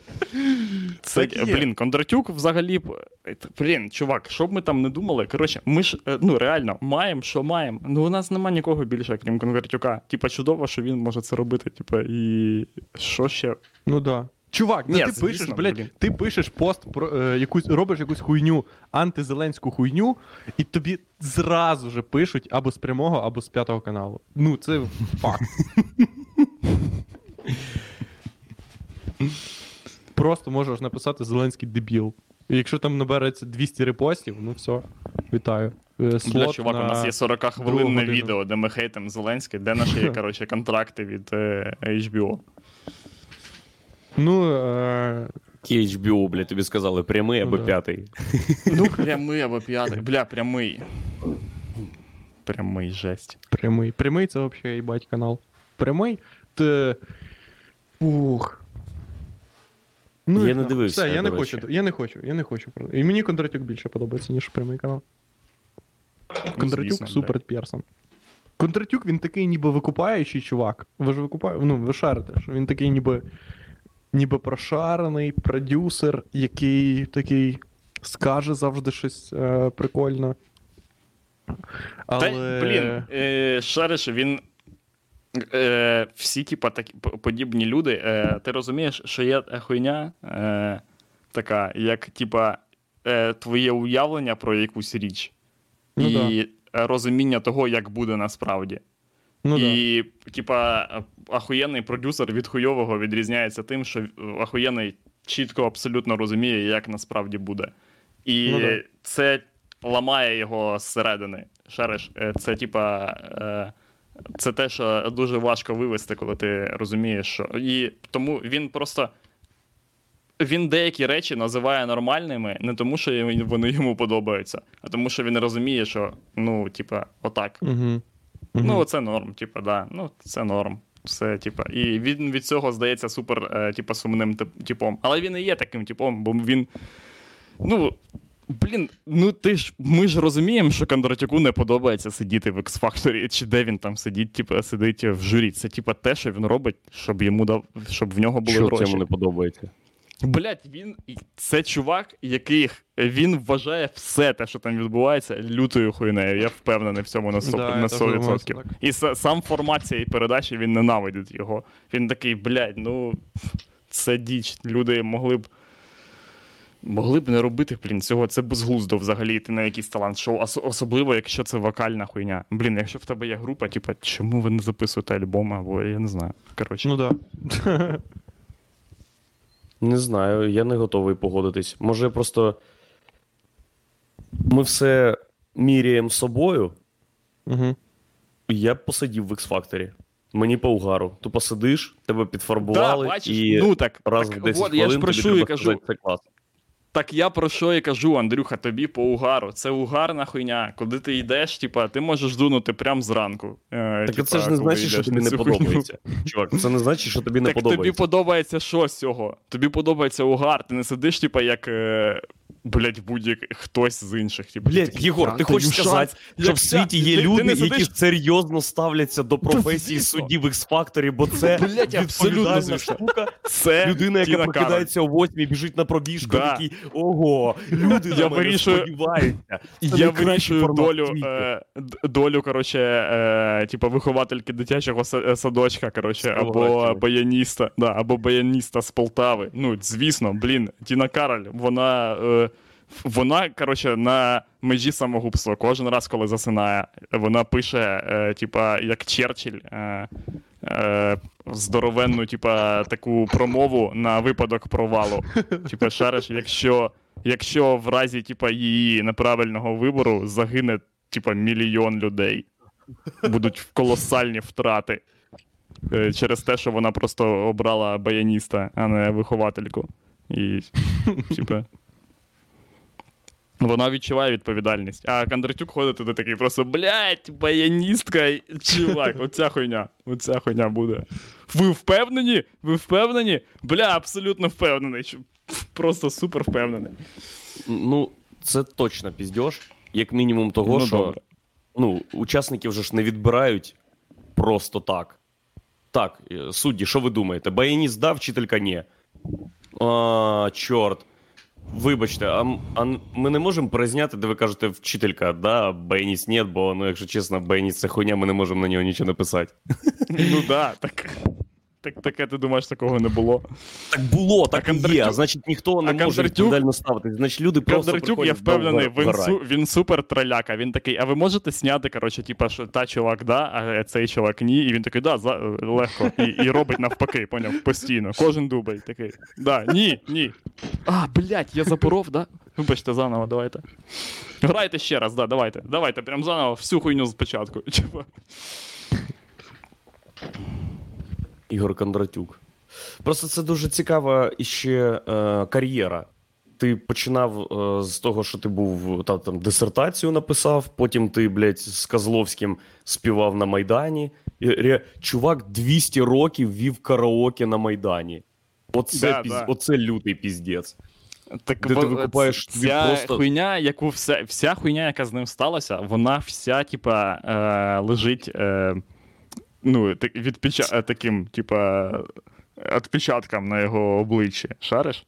Це, це блін, Кондратюк взагалі. е, Блін, чувак, що б ми там не думали. Коротше, ми ж е, ну реально маємо, що маємо. Ну у нас нема нікого більше, крім Кондратюка. Типа, чудово, що він може це робити. Типа, і що ще? Ну да. Чувак, Ні, ну ти звісно, пишеш, блядь, блін. ти пишеш пост про е, якусь, робиш якусь хуйню, антизеленську хуйню, і тобі зразу же пишуть або з прямого, або з п'ятого каналу. Ну, це факт. Просто можеш написати Зеленський дебіл. І якщо там набереться 200 репостів, ну все, вітаю. Е, Бля, чувак, у нас є 40 хвилинне годину. відео, де ми хейтимо Зеленський, де наші, коротше, контракти від е, HBO. Ну, е, HBO, блядь, тобі сказали, прямий або Ну п'ятий. Ну, прямий або п'ятий. Бля, прямий. Прямий жесть. Прямий. Прямий це взагалі їбать канал. Прямий. Ти... Ух. Я не дивився, Все, я не хочу, я не хочу, я не хочу. І мені Кондратюк більше подобається, ніж прямий канал. Кондратюк супер персон. Кондратюк, він такий ніби викупаючий чувак. Ви ж викупаєте, ну, ви шарите, що він такий ніби, ніби прошарений продюсер, який такий скаже завжди щось е, прикольне. Але... Та, блін, е, шариш, він. Е, всі, типа, такі подібні люди. Е, ти розумієш, що є хуйня е, така, як, типа, е, твоє уявлення про якусь річ Ну і е, розуміння того, як буде насправді. Ну, да. і, типа, ахуєнний продюсер від хуйового відрізняється тим, що е, ахуєнний чітко абсолютно розуміє, як насправді буде. І Ну да. це ламає його зсередини. Шариш, е, це типа. е, Це те, що дуже важко вивести, коли ти розумієш, що. І тому він просто. Він деякі речі називає нормальними не тому, що вони йому подобаються, а тому, що він розуміє, що ну, типа, отак. Угу. Ну, це норм, типа, да. Ну, це норм. Все, типа, і він від цього здається супер, е, типа, сумним типом. Але він і є таким типом, бо він. Ну. Блін, ну ти ж ми ж розуміємо, що Кондратюку не подобається сидіти в X-Factor, чи де він там сидить, типа, сидить в журі. Це типа те, що він робить, щоб йому дав, щоб в нього були Що гроші. цьому не подобається? Блять, він це чувак, який він вважає все те, що там відбувається, лютою хуйнею. Я впевнений в цьому на 100%. Да, на 100%. думаю. І са- сам формат цієї передачі він ненавидить його. Він такий, блядь, ну це діч. Люди могли б. Могли б не робити, блін, цього це безглуздо взагалі йти на якийсь талант-шоу, ос- особливо, якщо це вокальна хуйня. Блін, якщо в тебе є група, типа, чому ви не записуєте альбом, або я не знаю. Коротше. Ну да. Не знаю, я не готовий погодитись. Може, просто ми все міряємо собою, Угу. Я б посидів в X-Factor. Мені по угару. Ти посидиш, тебе Да, підфарбували бачиш, і ну так, раз так, в 10 от, я ж прошу про тобі що і треба кажу. сказати, це клас. Так я про що і кажу, Андрюха, тобі по угару. Це угарна хуйня. Куди ти йдеш, типа, ти можеш дунути прямо зранку. Е, Так типа, це ж не значить, що тобі не подобається. Чувак, це не значить, що тобі не Так тобі подобається. подобається що з цього? Тобі подобається угар, ти не сидиш, типа, як. Е... Блять, будь-як хтось з інших. Типу, Блять, Єгор, «Я ти хочеш сказати, що в світі є Ти- люди, які серйозно ставляться до професії звісно. судді в X-Factor, бо це Блядь, абсолютно штука. Це Людина, яка прокидається о 8 біжить на пробіжку, Да. такий ого, люди Я вирішую- сподіваються. Я вирішую долю, е, долю, коротше, е, типу, виховательки дитячого е, садочка, коротше, або баяніста, да, або баяніста з Полтави. Ну, звісно, блін, Тіна Кароль, вона. Е, вона, коротше, на межі самогубства. Кожен раз, коли засинає, вона пише, е, типа, як Черчилль, е, е, здоровенну, типа, таку промову на випадок провалу. Типа, шариш, якщо, якщо в разі типа, її неправильного вибору загине типа, мільйон людей, будуть колосальні втрати. е, Через те, що вона просто обрала баяніста, а не виховательку. І, типа. Вона відчуває відповідальність. А Кондратюк ходить туди такий просто, блядь, баяністка, чувак, оця хуйня, оця хуйня буде. Ви впевнені? Ви впевнені? Бля, абсолютно впевнений. Просто супер впевнений. Ну, це точно піздьош. Як мінімум того, Ну, що добре. ну, учасників же ж не відбирають просто так. Так, е, судді, що ви думаєте? Баяніст дав, вчителька ні. А, чорт. Вибачте, а, а ми не можемо перезняти, де ви кажете вчителька, да, Бейніс ні, бо, ну, якщо чесно, Бейніс це хуйня, ми не можемо на нього нічого написати. Ну да, так. Так, таке ти думаєш, такого не було. Так було, так і є, а значить ніхто не а може відповідально ставити. Значить, люди просто Кондратюк, я впевнений, він, су, він супер троляка. Він такий, а ви можете зняти, коротше, типа, що та чувак, да, а цей чувак ні. І він такий, да, за, легко. І, і робить навпаки, поняв, постійно. Кожен дубль такий. Да, ні, ні. А, блядь, я запоров, да? Вибачте, заново, давайте. Грайте ще раз, да, давайте. Давайте, прям заново всю хуйню спочатку. Ігор Кондратюк. Просто це дуже цікава іще е, кар'єра. Ти починав е, з того, що ти був та, там дисертацію написав, потім ти, блядь, з Козловським співав на Майдані. І, ре, чувак 200 років вів караоке на Майдані. Оце, Да, піз... да. Оце лютий піздець. Так, Де ти викупаєш тобі ця просто- хуйня, яку вся, вся хуйня, яка з ним сталася, вона вся, типа, е, лежить е, ну, відпеча, е, таким, типа, відпечатком на його обличчі. Шариш?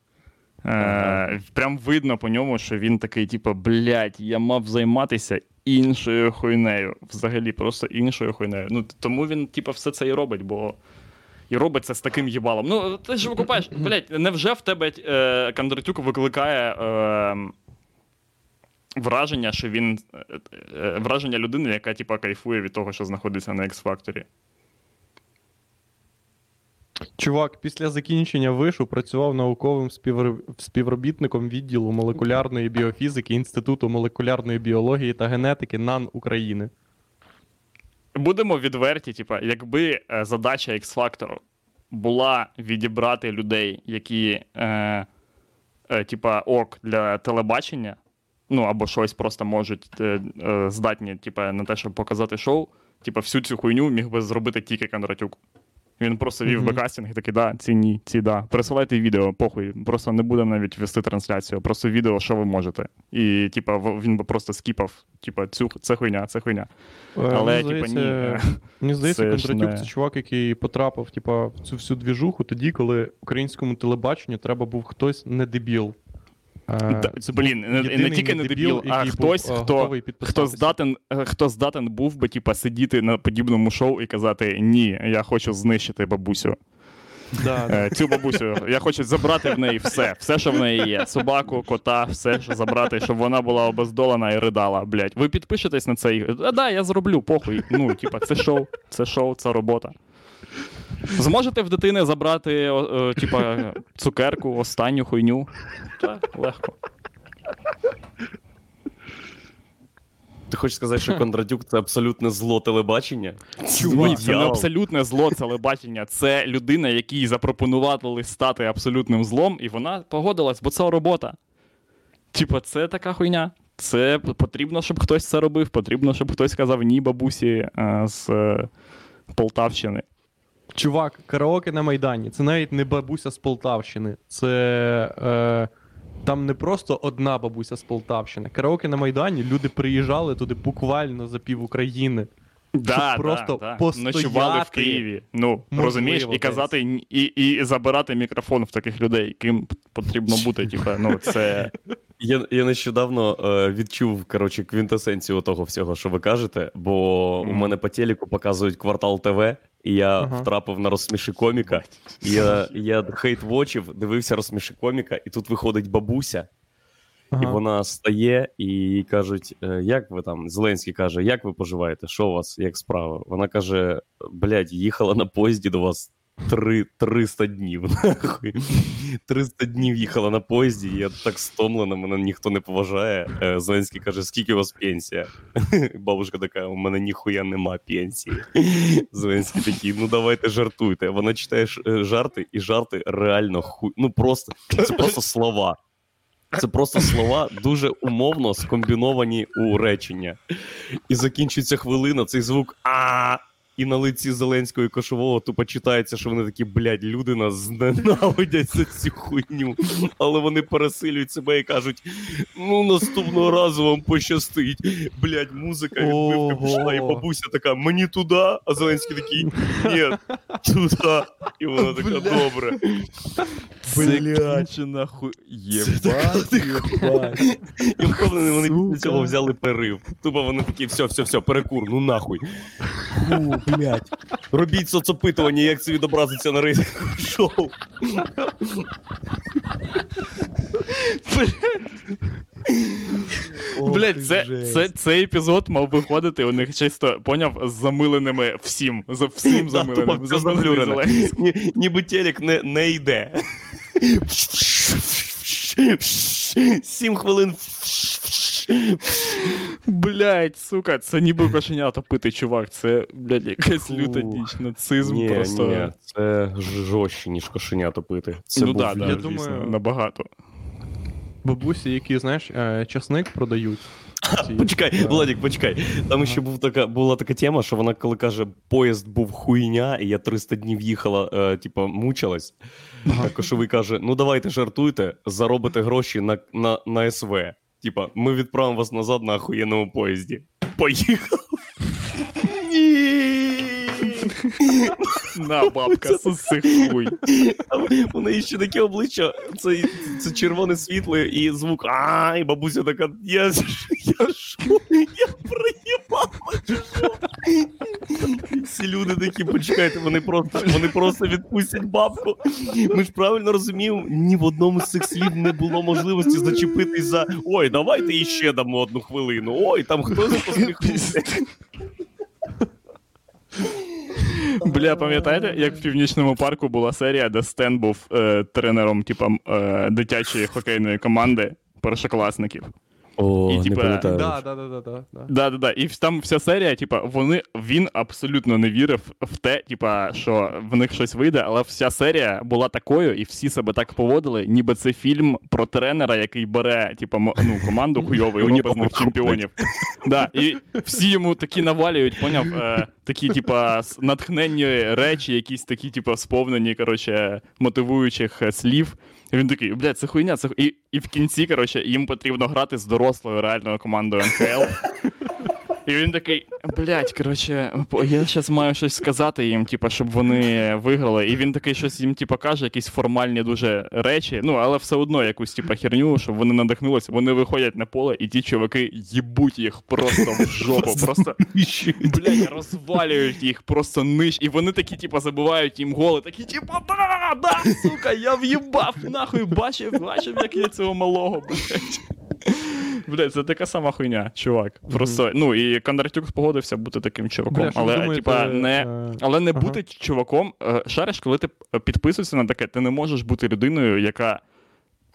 Е, Ага. Прям видно по ньому, що він такий, типа, блядь, я мав займатися іншою хуйнею. Взагалі, просто іншою хуйнею. Ну, тому він, типа, все це і робить, бо. І робить це з таким їбалом. Ну, ти ж викупаєш, блядь, невже в тебе е, Кондратюк викликає е, враження, що він. Е, е, враження людини, яка, типа, кайфує від того, що знаходиться на X-Factor? Чувак, після закінчення вишу працював науковим співр- співробітником відділу молекулярної біофізики Інституту молекулярної біології та генетики НАН України. Будемо відверті, типа, якби е, задача X-Factor була відібрати людей, які, е, е, типа, ок для телебачення, ну або щось просто можуть е, е, здатні, типа, на те, щоб показати шоу, типа, всю цю хуйню міг би зробити тільки Кондратюк. Він просто вів Мгм. би кастинг і такий, да, ці ні, ці да. Присилайте відео, похуй. Просто не будемо навіть вести трансляцію, просто відео, що ви можете. І, типа, він би просто скіпав, типа, цю це хуйня, це хуйня. Е, Але, типа, ні. Мені здається, Це Кондратюк не- це чувак, який потрапив типа, в цю всю двіжуху тоді, коли українському телебаченню треба був хтось не дебіл. Е, це блін, не, тільки не дебіл, а хтось, е, хто, хто, здатен, е, хто здатен був би, типа, сидіти на подібному шоу і казати: Ні, я хочу знищити бабусю. Да, цю бабусю. Я хочу забрати в неї все, все, що в неї є. Собаку, кота, все, що забрати, щоб вона була обездолена і ридала. Блять. Ви підпишетесь на цей. А, да, я зроблю, похуй. Ну, типа, це шоу, це шоу, це робота. Зможете в дитини забрати, о, о, типа, цукерку, останню хуйню? Так, легко. Ти хочеш сказати, що Кондратюк це абсолютне зло телебачення? Ні, це не абсолютне зло телебачення. Це людина, якій запропонували стати абсолютним злом, і вона погодилась, бо це робота. Типа, це така хуйня. Це потрібно, щоб хтось це робив. Потрібно, щоб хтось сказав ні бабусі е, з е, Полтавщини. Чувак, караоке на Майдані. Це навіть не бабуся з Полтавщини. Це. Е, там не просто одна бабуся з Полтавщини. Караоке на Майдані люди приїжджали туди буквально за пів України. Да, просто да, да. постояти. Ночували в Києві. Ну, Можливо, розумієш, і казати, і, і забирати мікрофон в таких людей, ким потрібно бути. Типа, ну, це. Я, я нещодавно е, відчув коротше, квінтесенцію того всього, що ви кажете, бо у мене по телеку показують квартал ТВ, і я Ага. втрапив на розсміши коміка. І я, я хейт вочив, дивився розсміши коміка, і тут виходить бабуся, і вона стає і їй кажуть: «Е, як ви там? Зеленський каже, як ви поживаєте? Що у вас, як справа? Вона каже: блядь, їхала на поїзді до вас. Три, 300 днів. Нахуй. 300 днів їхала на поїзді, я так стомлена, мене ніхто не поважає. Е, Зеленський каже: скільки у вас пенсія? Бабушка така: у мене ніхуя нема пенсії. Зеленський такий, ну давайте жартуйте. Вона читає е, жарти, і жарти реально хуй. Ну просто це просто слова. Це просто слова дуже умовно скомбіновані у речення. І закінчується хвилина, цей звук а і на лиці Зеленського і Кошового тупо читається, що вони такі, блядь, люди нас зненавидять за цю хуйню. Але вони пересилюють себе і кажуть: ну, наступного разу вам пощастить. Блядь, музика відбивка пішла, і бабуся така, мені туди, а Зеленський такий, ні, туди. І вона така, добре. Блядь. нахуй. Єбать, єбать. Я впевнений, вони після цього взяли перерив. Тупо вони такі, все, все, все, перекур, ну нахуй. Фу, блядь. Робіть соцопитування, як це відобразиться на рейтингу шоу. Блять, це, це, цей епізод мав виходити у них чисто, поняв, з замиленими всім. За всім замиленим. Замилений Ні, ніби телек не, не йде. Сім хвилин. Блять, сука, це ніби кошенята пити, чувак. Це, блядь, якась люта діч. Нацизм Ні, просто. ні, це жорстче, ніж кошеня топити. Це ну був да, да, я звісно, думаю- набагато. Бабусі, які, знаєш, е, часник продають. Ці, Почекай, е, Владик, почекай. Там ще був така, була така тема, що вона коли каже, поїзд був хуйня, і я 300 днів їхала, е, типа, мучилась. А Кошовий каже: ну давайте жартуйте, заробите гроші на, на, на СВ. Типа, ми відправимо вас назад на охуєнному поїзді. Поїхав. Ні. На, бабка, суси хуй. Неї ще таке обличчя, це, це червоне світло і звук. А, і бабуся така, я, я? Я проїбала, чи Всі люди такі, почекайте, вони просто, вони просто відпустять бабку. Ми ж правильно розуміємо, ні в одному з цих слів не було можливості зачепитись за ой, давайте іще дамо одну хвилину. Ой, там хтось посміхнувся. Бля, пам'ятаєте, як в північному парку була серія, де Стен був е, тренером, типа, е, дитячої хокейної команди першокласників. О, І, типа, пам'ятаю. Да, да, да, да, да, да. Да, да, да. І там вся серія, типа, вони він абсолютно не вірив в те, типа, що в них щось вийде, але вся серія була такою, і всі себе так поводили, ніби це фільм про тренера, який бере, типа, ну, команду хуйову і Мені робить них чемпіонів. Да, і всі йому такі навалюють, поняв, е, такі, типа, натхненні речі, якісь такі, типа, сповнені, коротше, мотивуючих е, слів. Він такий, блядь, це хуйня, це хуйня. і, і в кінці, коротше, їм потрібно грати з дорослою реальною командою НХЛ. І він такий, блядь, коротше, я зараз маю щось сказати їм, типа, щоб вони виграли. І він такий щось їм, типа, каже, якісь формальні дуже речі, ну, але все одно якусь, типа, херню, щоб вони надихнулися. Вони виходять на поле, і ті чуваки їбуть їх просто в жопу. Просто, блядь, розвалюють їх, просто ниж. І вони такі, типа, забивають їм голи, такі, типа, да, да, сука, я в'їбав, нахуй, бачив, бачив, як я цього малого, блядь. Блядь, це така сама хуйня, чувак. Просто, ну і Кондратюк погодився бути таким чуваком. Бля, але, думаєте, типа, не, е, але не ага. бути чуваком. е, Шариш, коли ти підписуєшся на таке, ти не можеш бути людиною, яка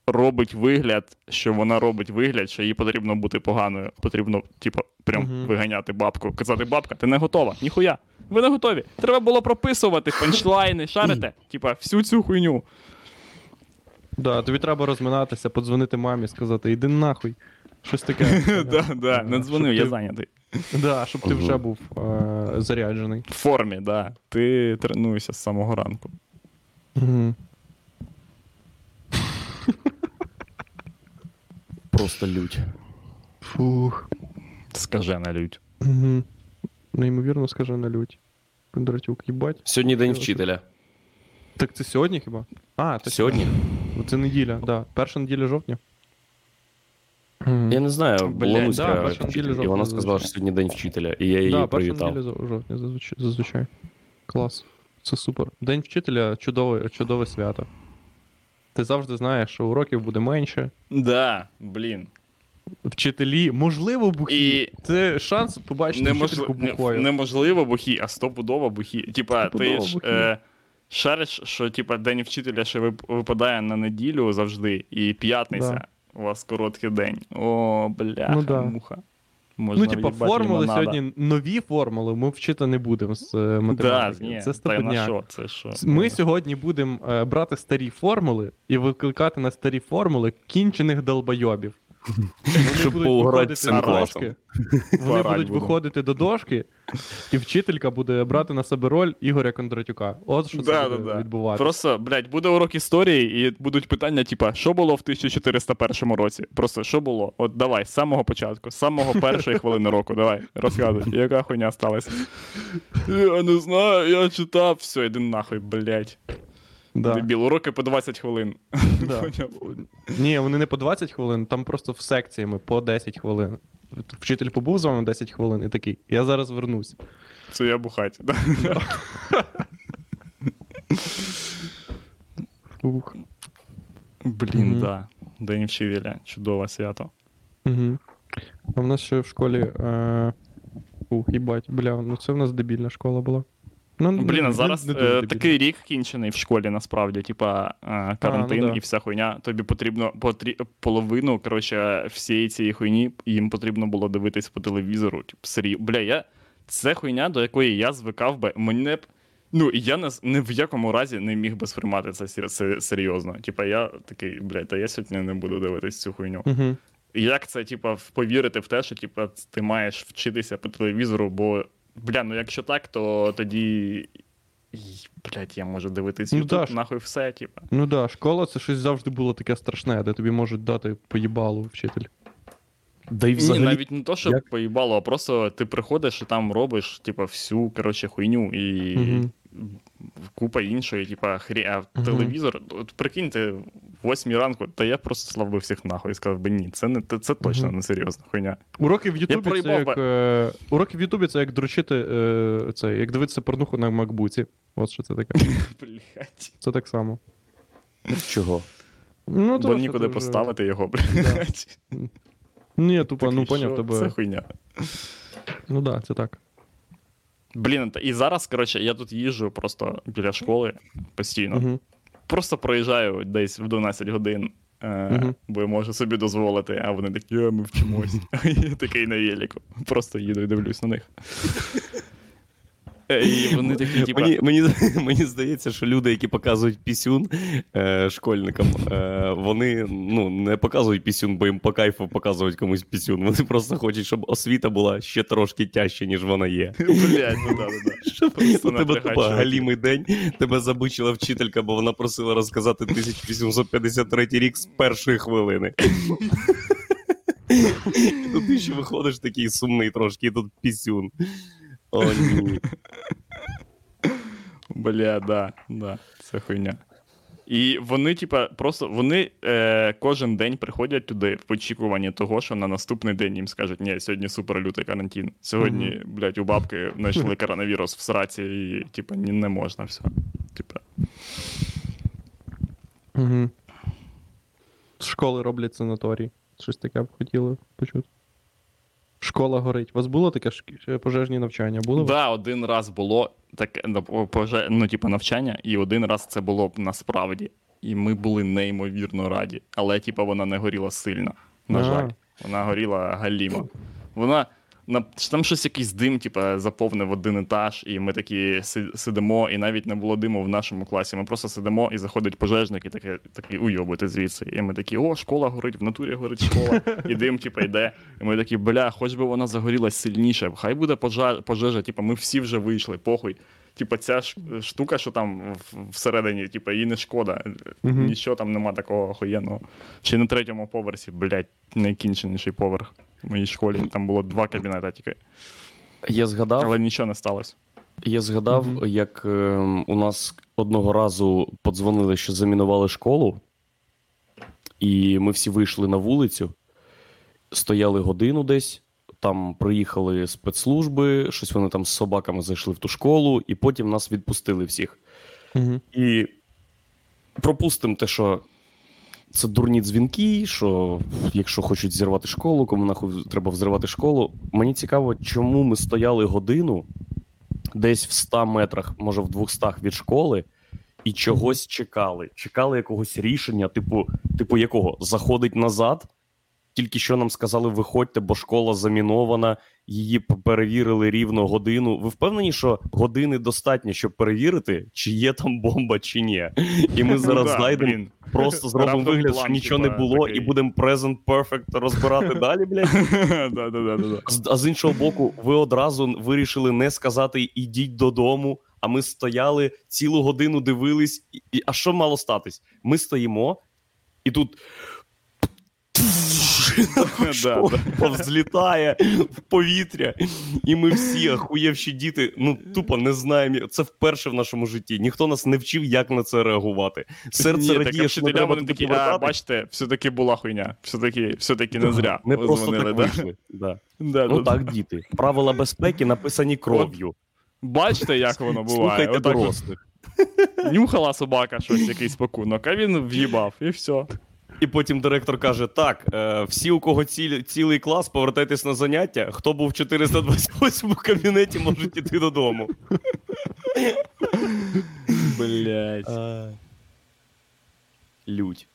робить вигляд, що вона робить вигляд, що їй потрібно бути поганою. Потрібно, типу, прям Мгм. виганяти бабку. Казати, бабка, ти не готова. Ніхуя. Ви не готові. Треба було прописувати панчлайни, шарите, типа, всю цю хуйню. Да, тобі треба розминатися, подзвонити мамі, сказати, іди нахуй. Щось таке. Да, да, не дзвонив, я зайнятий. Да, щоб ти вже був е, заряджений. В формі, да. Ти тренуєшся з самого ранку. Угу. Просто лють. Фух. Скажена лють. Угу. Неймовірно скаже на лють. Кондратюк, їбать. Сьогодні день вчителя. Так це сьогодні хіба? А, це Сьогодні? Це неділя, да. Перша неділя жовтня. Я не знаю, Блядь, була да, перша вчитель, неділя і вона сказала, що сьогодні день вчителя, і я її да, перша привітав. неділя жовтня зазвичай, зазвичай. Клас. Це супер. День вчителя чудове, чудове свято. Ти завжди знаєш, що уроків буде менше. Да, блін. Вчителі, можливо, бухі. І Це шанс побачити вчительку неможливо, бухою. неможливо бухі, а стопудово бухі. Типа, ти ж бухі. е, шариш, що типа день вчителя ще випадає на неділю завжди, і п'ятниця Да. у вас короткий день. О, бляха, Ну да. муха. Можна Ну, типа, формули лимонада. сьогодні, нові формули, ми вчити не будемо з е, Да, ні, це що? Що? Ми сьогодні будемо е, брати старі формули і викликати на старі формули кінчених долбойобів. Вони Щоб будуть поуграти цим класом. Вони будуть виходити до дошки, і вчителька буде брати на себе роль Ігоря Кондратюка. От що це Да, буде да, да. відбуватися. Просто, блядь, буде урок історії, і будуть питання, типа, що було в 1401 році? Просто що було? От давай, з самого початку, з самого першої хвилини року, давай, розказуй, яка хуйня сталася. Я не знаю, я читав, все, іди нахуй, блядь. Да. Дебіл, уроки по 20 хвилин. Да. Ні, вони не по 20 хвилин, там просто в секціями по 10 хвилин. Вчитель побув з вами 10 хвилин і такий. Я зараз вернусь. Це я бухать. Да. Ух. Блін, Мгм. да. День вчителя, чудове свято. Угу. А в нас ще в школі. Е... Ух, їбать, бля, ну це в нас дебільна школа була. Ну, Блін, а зараз не дуже е, такий рік кінчений в школі, насправді, типа е, карантин ну да. і вся хуйня. Тобі потрібно потрі... половину, коротше, всієї цієї хуйні їм потрібно було дивитись по телевізору. Типу, серйозно. Бля, я. Це хуйня, до якої я звикав би. Мене б. Ну, я не, ні в якому разі не міг би сприймати це сер- се- серйозно. Типа, я такий, блядь, та я сьогодні не буду дивитись цю хуйню. Угу. Як це, типа, повірити в те, що типа, ти маєш вчитися по телевізору, бо, бля, ну якщо так, то тоді. Блять, я можу дивитись Ну, YouTube, нахуй все, типа. Ну да, школа це щось завжди було таке страшне, де тобі можуть дати поїбалу вчитель. Да і Ні, навіть не то, що поїбало, а просто ти приходиш і там робиш, типа, всю, коротше, хуйню і Мгм. Купа іншої, типа, хрі... А Мгм. телевізор, от прикиньте, в восьмій ранку, та я просто слав би всіх нахуй і сказав би ні, це не це, це точно Мгм. не серйозна хуйня. Уроки в Ютубі це як. Е... Уроки в Ютубі це як дручити е... це, як дивитися порнуху на макбуці. От що це таке. Блять. Це так само. Чого? Ну, Бо нікуди вже- поставити його, блять. Ні, тупо, ну поняв що тебе. Це хуйня. Ну да, це так. Блін, і зараз, коротше, я тут їжджу просто біля школи постійно. Угу. Просто проїжджаю десь в 12 годин, е, Мгм. бо я можу собі дозволити, а вони такі, ми вчимось. Я такий на єліку. Просто їду і дивлюсь на них. І вони такі, типа. Мені, мені, мені здається, що люди, які показують пісюн е, школьникам, е, вони ну, не показують пісюн, бо їм по кайфу показують комусь пісюн. Вони просто хочуть, щоб освіта була ще трошки тяжче, ніж вона є. Блять, ну да, да, да. Щоб у тебе тупо галімий день, тебе забичила вчителька, бо вона просила розказати 1853 рік з першої хвилини. Тут ти ще виходиш такий сумний трошки, і тут пісюн. О, ні. Бля, да, да, це хуйня. І вони, типа, просто вони е, кожен день приходять туди в очікуванні того, що на наступний день їм скажуть, ні, сьогодні супер лютий карантин. Сьогодні, Мгм. блядь, у бабки знайшли коронавірус в сраці, і, типа, ні, не можна все. Типа, Угу. З школи роблять санаторій. Щось таке б хотіли почути. Школа горить. У вас було таке пожежні навчання? Було? да, один раз було таке ну, ну, типа, навчання, і один раз це було б насправді. і ми були неймовірно раді. Але, типа, вона не горіла сильно. На жаль, вона горіла галімо. Вона на там щось якийсь дим, типа, заповнив один етаж, і ми такі сидимо, і навіть не було диму в нашому класі. Ми просто сидимо і заходить пожежник, і такий, такий уйобуйте звідси. І ми такі, о, школа горить, в натурі горить школа, і дим, типа, йде. І ми такі, бля, хоч би вона загорілась сильніше, хай буде пожежа, пожежа, типа, ми всі вже вийшли, похуй. Типа, ця ж штука, що там в- всередині, типа, їй не шкода. Нічого там нема такого охуєнного. Ще на третьому поверсі, блядь, найкінченіший поверх в моїй школі. Там було два кабінети тільки. Я згадав, Але нічого не сталося. я згадав, Мгм. як е, у нас одного разу подзвонили, що замінували школу, і ми всі вийшли на вулицю, стояли годину десь. Там приїхали спецслужби, щось вони там з собаками зайшли в ту школу, і потім нас відпустили всіх. Угу. І пропустимо те, що це дурні дзвінки, що якщо хочуть зірвати школу, кому нахуй треба взривати школу. Мені цікаво, чому ми стояли годину десь в 100 метрах, може в 200 від школи, і чогось чекали. Чекали якогось рішення, типу, типу якого? Заходить назад. Тільки що нам сказали, виходьте, бо школа замінована, її перевірили рівно годину. Ви впевнені, що години достатньо, щоб перевірити, чи є там бомба, чи ні? І ми зараз Да, знайдемо, просто зробимо вигляд, що нічого не було, такий. і будемо present perfect розбирати далі, блядь. А з іншого боку, ви одразу вирішили не сказати ідіть додому. А ми стояли цілу годину, дивились. І- а що мало статись? Ми стоїмо, і тут. Повзлітає в повітря, і ми всі ахуєвші діти, ну тупо не знаємо. Це вперше в нашому житті. Ніхто нас не вчив, як на це реагувати. Серце радіє, що не треба такі, а, бачите, все-таки була хуйня. Все-таки, все-таки не зря. Не просто так вийшли. Ну так, діти. Правила безпеки написані кров'ю. Бачите, як воно буває? Слухайте дорослих. нюхала собака щось, якийсь пакунок, а він в'їбав, і все. І потім директор каже: так, е, всі, у кого ціль, цілий клас, повертайтесь на заняття. Хто був в 428 кабінеті, можуть іти додому. Блять. Лють.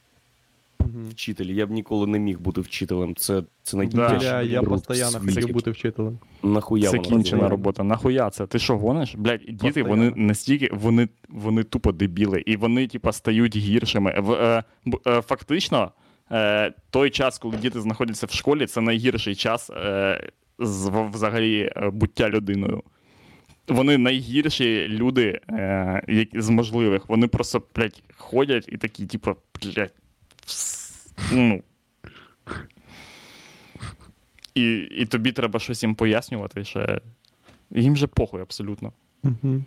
Угу. Вчитель. Я б ніколи не міг бути вчителем. Це, це Да. Я, постійно хотів бути вчителем. Нахуя воно Закінчена робота. Нахуя це? Ти що гониш? Блять, діти, Постоянно. вони настільки, вони, вони тупо дебіли, і вони, типа, стають гіршими. В, е, е, фактично, е, той час, коли діти знаходяться в школі, це найгірший час е, з, взагалі е, буття людиною. Вони найгірші люди е, з можливих. Вони просто, блядь, ходять і такі, типу, блядь, ну. І, і тобі треба щось їм пояснювати ще. Їм же похуй абсолютно. Угу.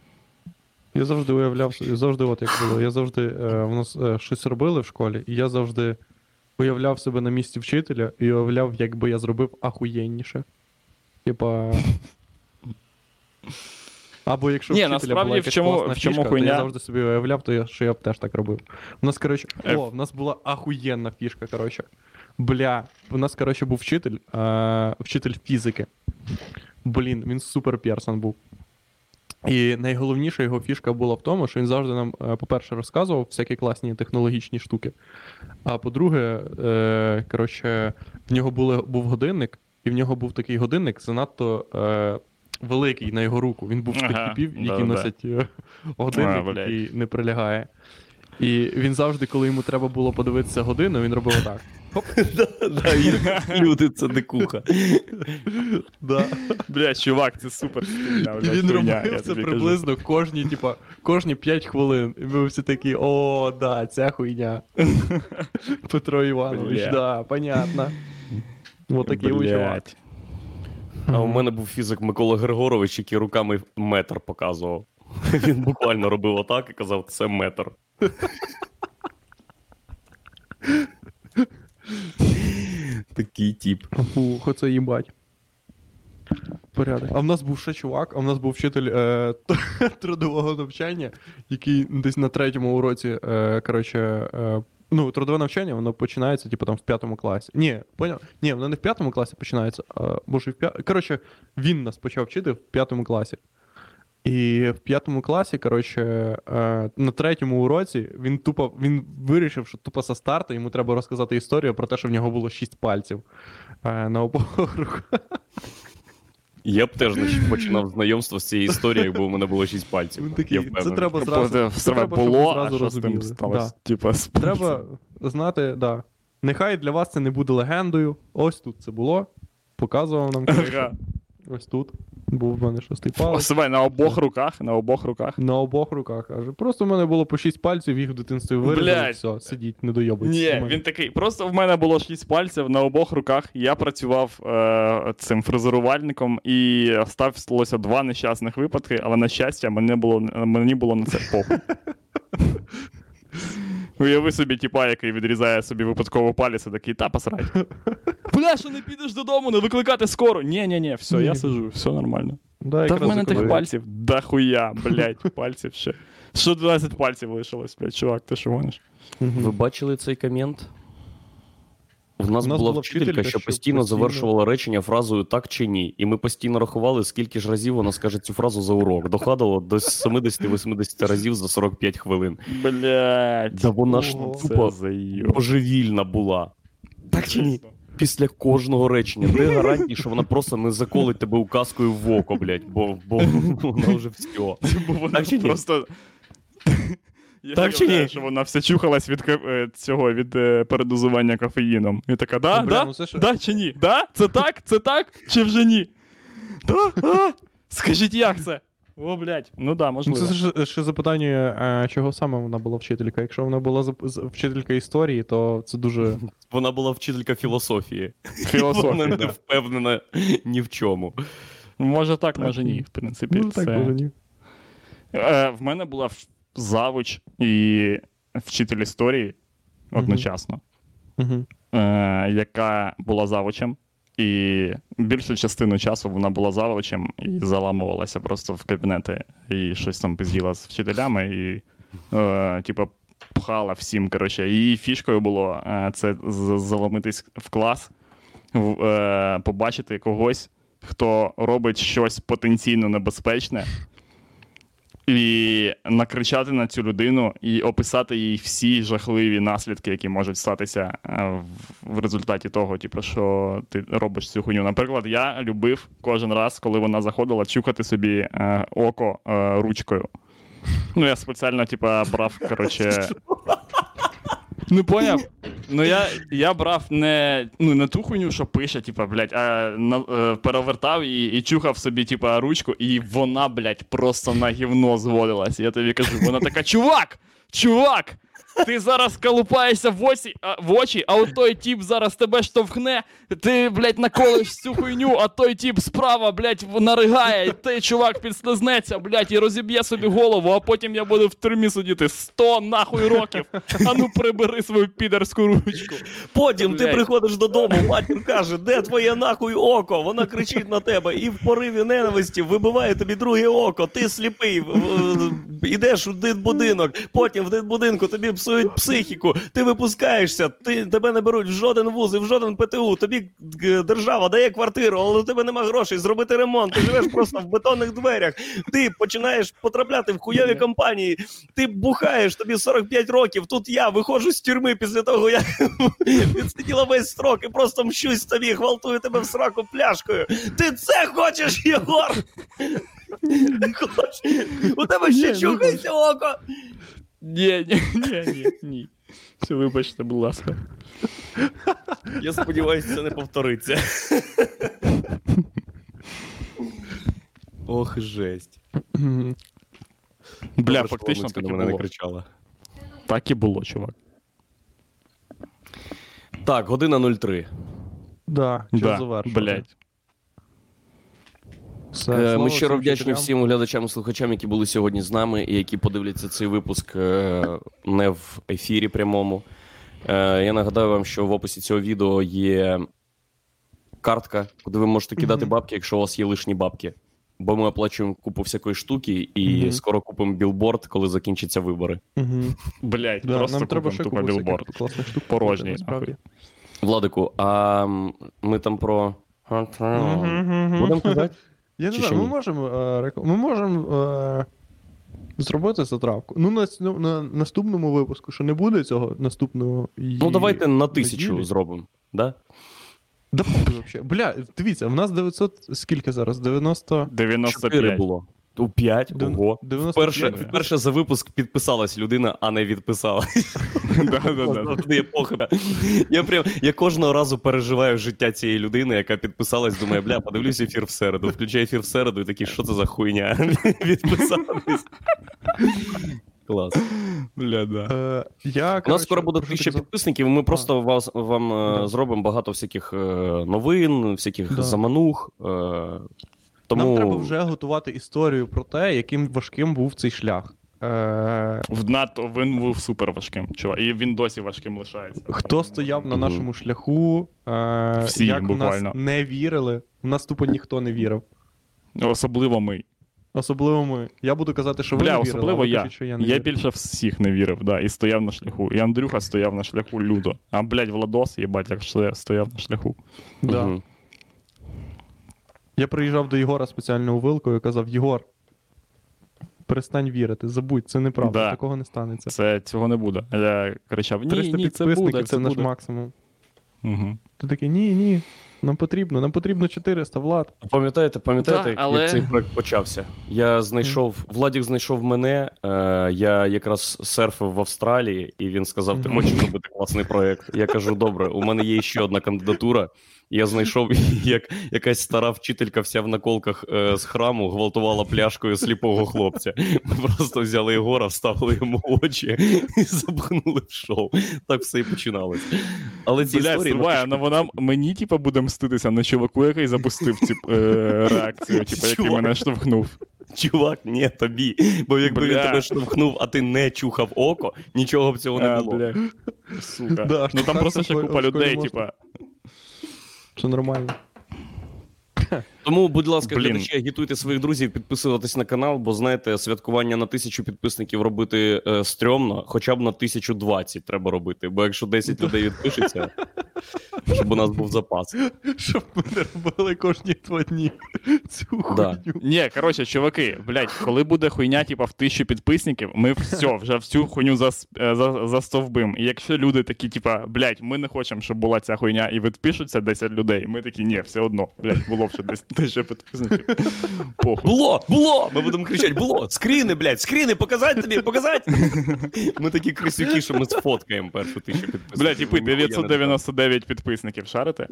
Я завжди уявляв, що- завжди от як було. Я завжди е, в нас е, щось робили в школі, і я завжди уявляв себе на місці вчителя і уявляв, як би я зробив ахуєнніше. Типа. Або якщо Ні, вчителя насправді, була якась в чому- класна в чому фішка, хуйня? то я завжди собі уявляв, то я, що я б теж так робив. У нас, коротше, Е. о, в нас була ахуєнна фішка, коротше. Бля, у нас, коротше, був вчитель, е, вчитель фізики. Блін, він супер персон був. І найголовніша його фішка була в тому, що він завжди нам, е, по-перше, розказував всякі класні технологічні штуки. А по-друге, е, коротше, в нього були, був годинник, і в нього був такий годинник занадто е, великий на його руку. Він був з тих типів, які носять е, годинник, А, який не прилягає. І він завжди, коли йому треба було подивитися годину, він робив. Да, да, Люди, це дикуха. Да. Бля, чувак, це супер І він робив це приблизно кожні, типа, кожні 5 хвилин. І ми всі такі, о, да, ця хуйня. Петро Іванович, да, понятно. Вот такий чувак. А у мене був фізик Микола Григорович, який руками метр показував. Він буквально робив отак і казав, це метр. Такий тип. Фух, оце їбать. Порядок. А в нас був ще чувак, а в нас був вчитель е, трудового навчання, який десь на третьому уроці, е, коротше, е, ну, трудове навчання, воно починається, типу, там в п'ятому класі. Ні, поняв? Ні, воно не в п'ятому класі починається, а може в п'ятому. Коротше, він нас почав вчити в п'ятому класі. І в п'ятому класі, коротше, е, на третьому уроці він тупо він вирішив, що тупо со старту йому треба розказати історію про те, що в нього було шість пальців е, на обох руках. Я б теж починав знайомство з цією історією, бо у мене було 6 пальців. Він такий, Я це треба зразу. Це треба, було, зразу розуміли. сталося? Да. типу, Треба знати, да. Нехай для вас це не буде легендою. Ось тут це було. Показував нам. Ось тут. Був в мене шостий палець. Себе на обох руках, на обох руках. На обох руках. Каже. Просто в мене було по шість пальців, їх в дитинстві вирізали. Все, сидіть, не дойобуйтесь. Ні, він такий. Просто в мене було шість пальців на обох руках. Я працював е, цим фрезерувальником, і сталося два нещасних випадки, але на щастя, мені було, мені було на це похуй. Уяви собі, типа, який відрізає собі випадково палець, і такий, та посрать. Бля, що не підеш додому, не викликати скоро. Ні, ні, ні, все, я сижу, все нормально. Да, Та в мене тих пальців дохуя, блядь, пальців ще. Що 12 пальців лишилось, блядь, чувак, ти що гониш? Ви бачили цей комент? В нас, нас була була вчителька, вчителька, що постійно постійно- завершувала речення фразою так чи ні. І ми постійно рахували, скільки ж разів вона скаже цю фразу за урок. Доходило до 70-80 разів за 45 хвилин. Блядь. Да вона ж тупо божевільна була. Так чи ні? Після кожного речення. Де гарантії, що вона просто не заколить тебе указкою в око, блядь, бо, бо вона вже все. Бо вона Так чи ні? просто. Я Так чи ні? що вона вся чухалась від е, цього від е, передозування кофеїном. І така, да, бля, да, ну це да чи ні? Да? Це так? Це так? Чи вже ні? Да? А? Скажіть, як це? О, блядь. Ну да, Ну, можливо. це ж ще запитання, е, чого саме вона була вчителька. Якщо вона була зап- вчителька історії, то це дуже. Вона була вчителька філософії. Вона Філософія. не впевнена ні в чому. Може так, може ні, в принципі. Ну, так, це... може, ні. Е, в мене була завуч і вчитель історії одночасно, е, яка була завучем. І більшу частину часу вона була завучем і заламувалася просто в кабінети і щось там пизділа з вчителями, і е, типу, пхала всім. Коротше. Її фішкою було е, це заломитись в клас, в- е, побачити когось, хто робить щось потенційно небезпечне, і накричати на цю людину і описати їй всі жахливі наслідки, які можуть статися е, в- результаті того, типу, що ти робиш цю хуйню. Наприклад, я любив кожен раз, коли вона заходила, чухати собі е, око е, ручкою. Ну, я спеціально, типу, брав, коротше. Ну, поняв? Ну, я, я брав не, ну, не ту хуйню, що пише, типа, блядь, а на, е, перевертав і, і чухав собі, типа, ручку, і вона, блядь, просто на гівно зводилась. Я тобі кажу, вона така, чувак! Чувак! Ти зараз колупаєшся в очі, а, в очі, а от той тіп зараз тебе штовхне, ти, блядь, наколиш цю хуйню, а той тіп справа, блядь, наригає, і ти, чувак, підслизнеться, блядь, і розіб'є собі голову, а потім я буду в тюрмі сидіти 100 нахуй років. А ну прибери свою підерську ручку. Потім ти Блядь. приходиш додому, матір каже, де твоє нахуй око? Вона кричить на тебе і в пориві ненависті вибиває тобі друге око. Ти сліпий, в- в- ідеш у дитбудинок, потім в дитбудинку тобі псують психіку, ти випускаєшся, ти, тебе не беруть в жоден вуз і в жоден ПТУ. Тобі е, держава дає квартиру, але у тебе нема грошей зробити ремонт. Ти живеш просто в бетонних дверях. Ти починаєш потрапляти в хуйові компанії. Ти бухаєш, тобі 45 років. Тут я виходжу з тюрми після того, як відсиділа весь строк і просто мщусь тобі, гвалтую тебе в сраку пляшкою. Ти це хочеш, Єгор? У тебе ще ну, чухається око. Ні, ні, ні, ні, ні. Все, вибачте, будь ласка. Я сподіваюся, це не повториться. Ох, жесть. Бля, фактично так і мене не було. кричала. Так і було, чувак. Так, година 03. Да, час Да, завершувати. блядь. Все, Ми щиро вдячні всім глядачам і слухачам, які були сьогодні з нами і які подивляться цей випуск е, не в ефірі прямому. Е, Я нагадаю вам, що в описі цього відео є картка, куди ви можете кидати бабки, якщо у вас є лишні бабки. Бо ми оплачуємо купу всякої штуки, і Мгм. скоро купимо білборд, коли закінчаться вибори. Мгм. Блядь, Да, просто нам треба ще тупо купу білборд. класних штук. Порожній. Владику, а ми там про. Будемо казати? Я не Чи знаю, ще ми ні? можемо, е, ми можемо е, зробити затравку. Ну, на, ну, на наступному випуску, що не буде цього наступного. Ну, давайте на тисячу неділі. зробимо. Да? Да похуй вообще. Бля, дивіться, в нас 900, скільки зараз? 90... 4 95. було. У 5, Дев- ого. 95. Вперше, вперше за випуск підписалась людина, а не відписалась. Я прям я кожного разу переживаю життя цієї людини, яка підписалась, думаю, бля, подивлюсь ефір в середу. Включаю ефір в середу і такий, що це за хуйня? Відписались. Клас. Бля, да. Е, я, У нас скоро буде тисяча так підписників, і ми просто вас, вам е, зробимо багато всяких е, новин, всяких заманух. Тому Нам треба вже готувати історію про те, яким важким був цей шлях. Е, В НАТО він був супер важким, чувак. І він досі важким лишається. хто стояв на нашому шляху, е, Всі, як в буквально. нас не вірили. В нас тупо ніхто не вірив. Особливо ми. Особливо ми. Я буду казати, що ви Бля, не вірили, особливо я. кажіть, що я не Я вірив. більше всіх не вірив, да, і стояв на шляху. І Андрюха стояв на шляху люто. А, блядь, Владос, їбать, як стояв на шляху. Да. Мгм. Я приїжджав до Єгора спеціально у вилку і казав: Єгор, перестань вірити, забудь, це неправда, Да. такого не станеться. Це цього не буде. Я кричав: ні, 300 ні, це підписників буде, це, це наш буде. максимум. Угу. Ти такий, ні, ні, нам потрібно, нам потрібно 400, Влад. Пам'ятаєте, пам'ятаєте, Да, як- але- як цей проект почався? Я знайшов, Владік знайшов мене. Е, я якраз серфив в Австралії, і він сказав: Ти хочеш робити класний проект? Я кажу: добре, у мене є ще одна кандидатура. Я знайшов, як якась стара вчителька вся в наколках е, з храму гвалтувала пляшкою сліпого хлопця. Ми просто взяли Єгора, вставили йому очі і запхнули в шоу. Так все і починалось. Але ці Бля, історії стривай, ну, вона мені, типа, буде мститися на чуваку, який запустив цю е, реакцію, типа, який Чувак. мене штовхнув. Чувак, ні, тобі. Бо якби він тебе штовхнув, а ти не чухав око, нічого б цього не було. А, бля. Сука. Да, ну там просто ще купа людей, можна. типа. Все нормально. Тому, будь ласка, Блін. глядачі, агітуйте своїх друзів підписуватись на канал, бо знаєте, святкування на тисячу підписників робити е, стрьомно, хоча б на 1020 треба робити. Бо якщо 10 людей відпишеться, щоб у нас був запас. Щоб ми не робили кожні два дні цю Да. хуйню. Ні, коротше, чуваки, блядь, коли буде хуйня, типа, в тисячу підписників, ми все, вже всю хуйню зас, е, за, застовбим. І якщо люди такі, типа, блядь, ми не хочемо, щоб була ця хуйня, і відпишуться 10 людей, ми такі, ні, все одно, блядь, було вже десь тисяча підписників. Похуй. Було, було! Ми будемо кричати: було! Скріни, блядь, скріни, показати тобі, показати! Ми такі крисюки, що ми сфоткаємо першу тисячу підписників. Блядь, типи, Ніхуя не 999 підписників, шарите?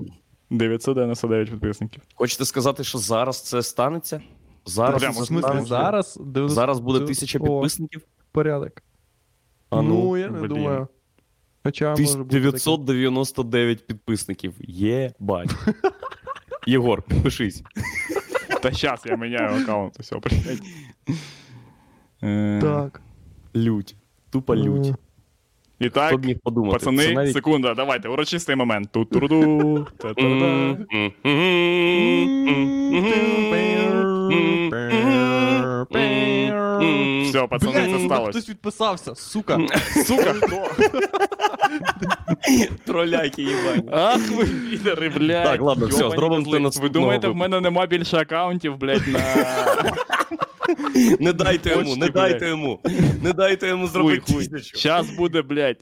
999 підписників. Хочете сказати, що зараз це станеться? Зараз, Прямо, це станеться? зараз? 90 зараз буде тисяча О, підписників? Порядок. А ну, я не блін. думаю. Хоча може бути таке. 999 підписників. Єбать. Єгор, пишись. Та щас я міняю аккаунт, все, блядь. Е, Так. Лють. Тупа лють. І Хто так, б міг подумати? пацани, Це навіть... секунда, давайте, урочистий момент. Ту-туру, та-та-та. Все, пацани, це сталося. хтось відписався, сука. Сука, хто? Троляки їбані. Ах ви підери, блядь. Так, ладно, все, Йобані зробимо це наступного Ви думаєте, в мене нема більше аккаунтів, блядь, на... Не дайте йому, не дайте йому. Не дайте йому зробити тисячу. Щас буде, блядь.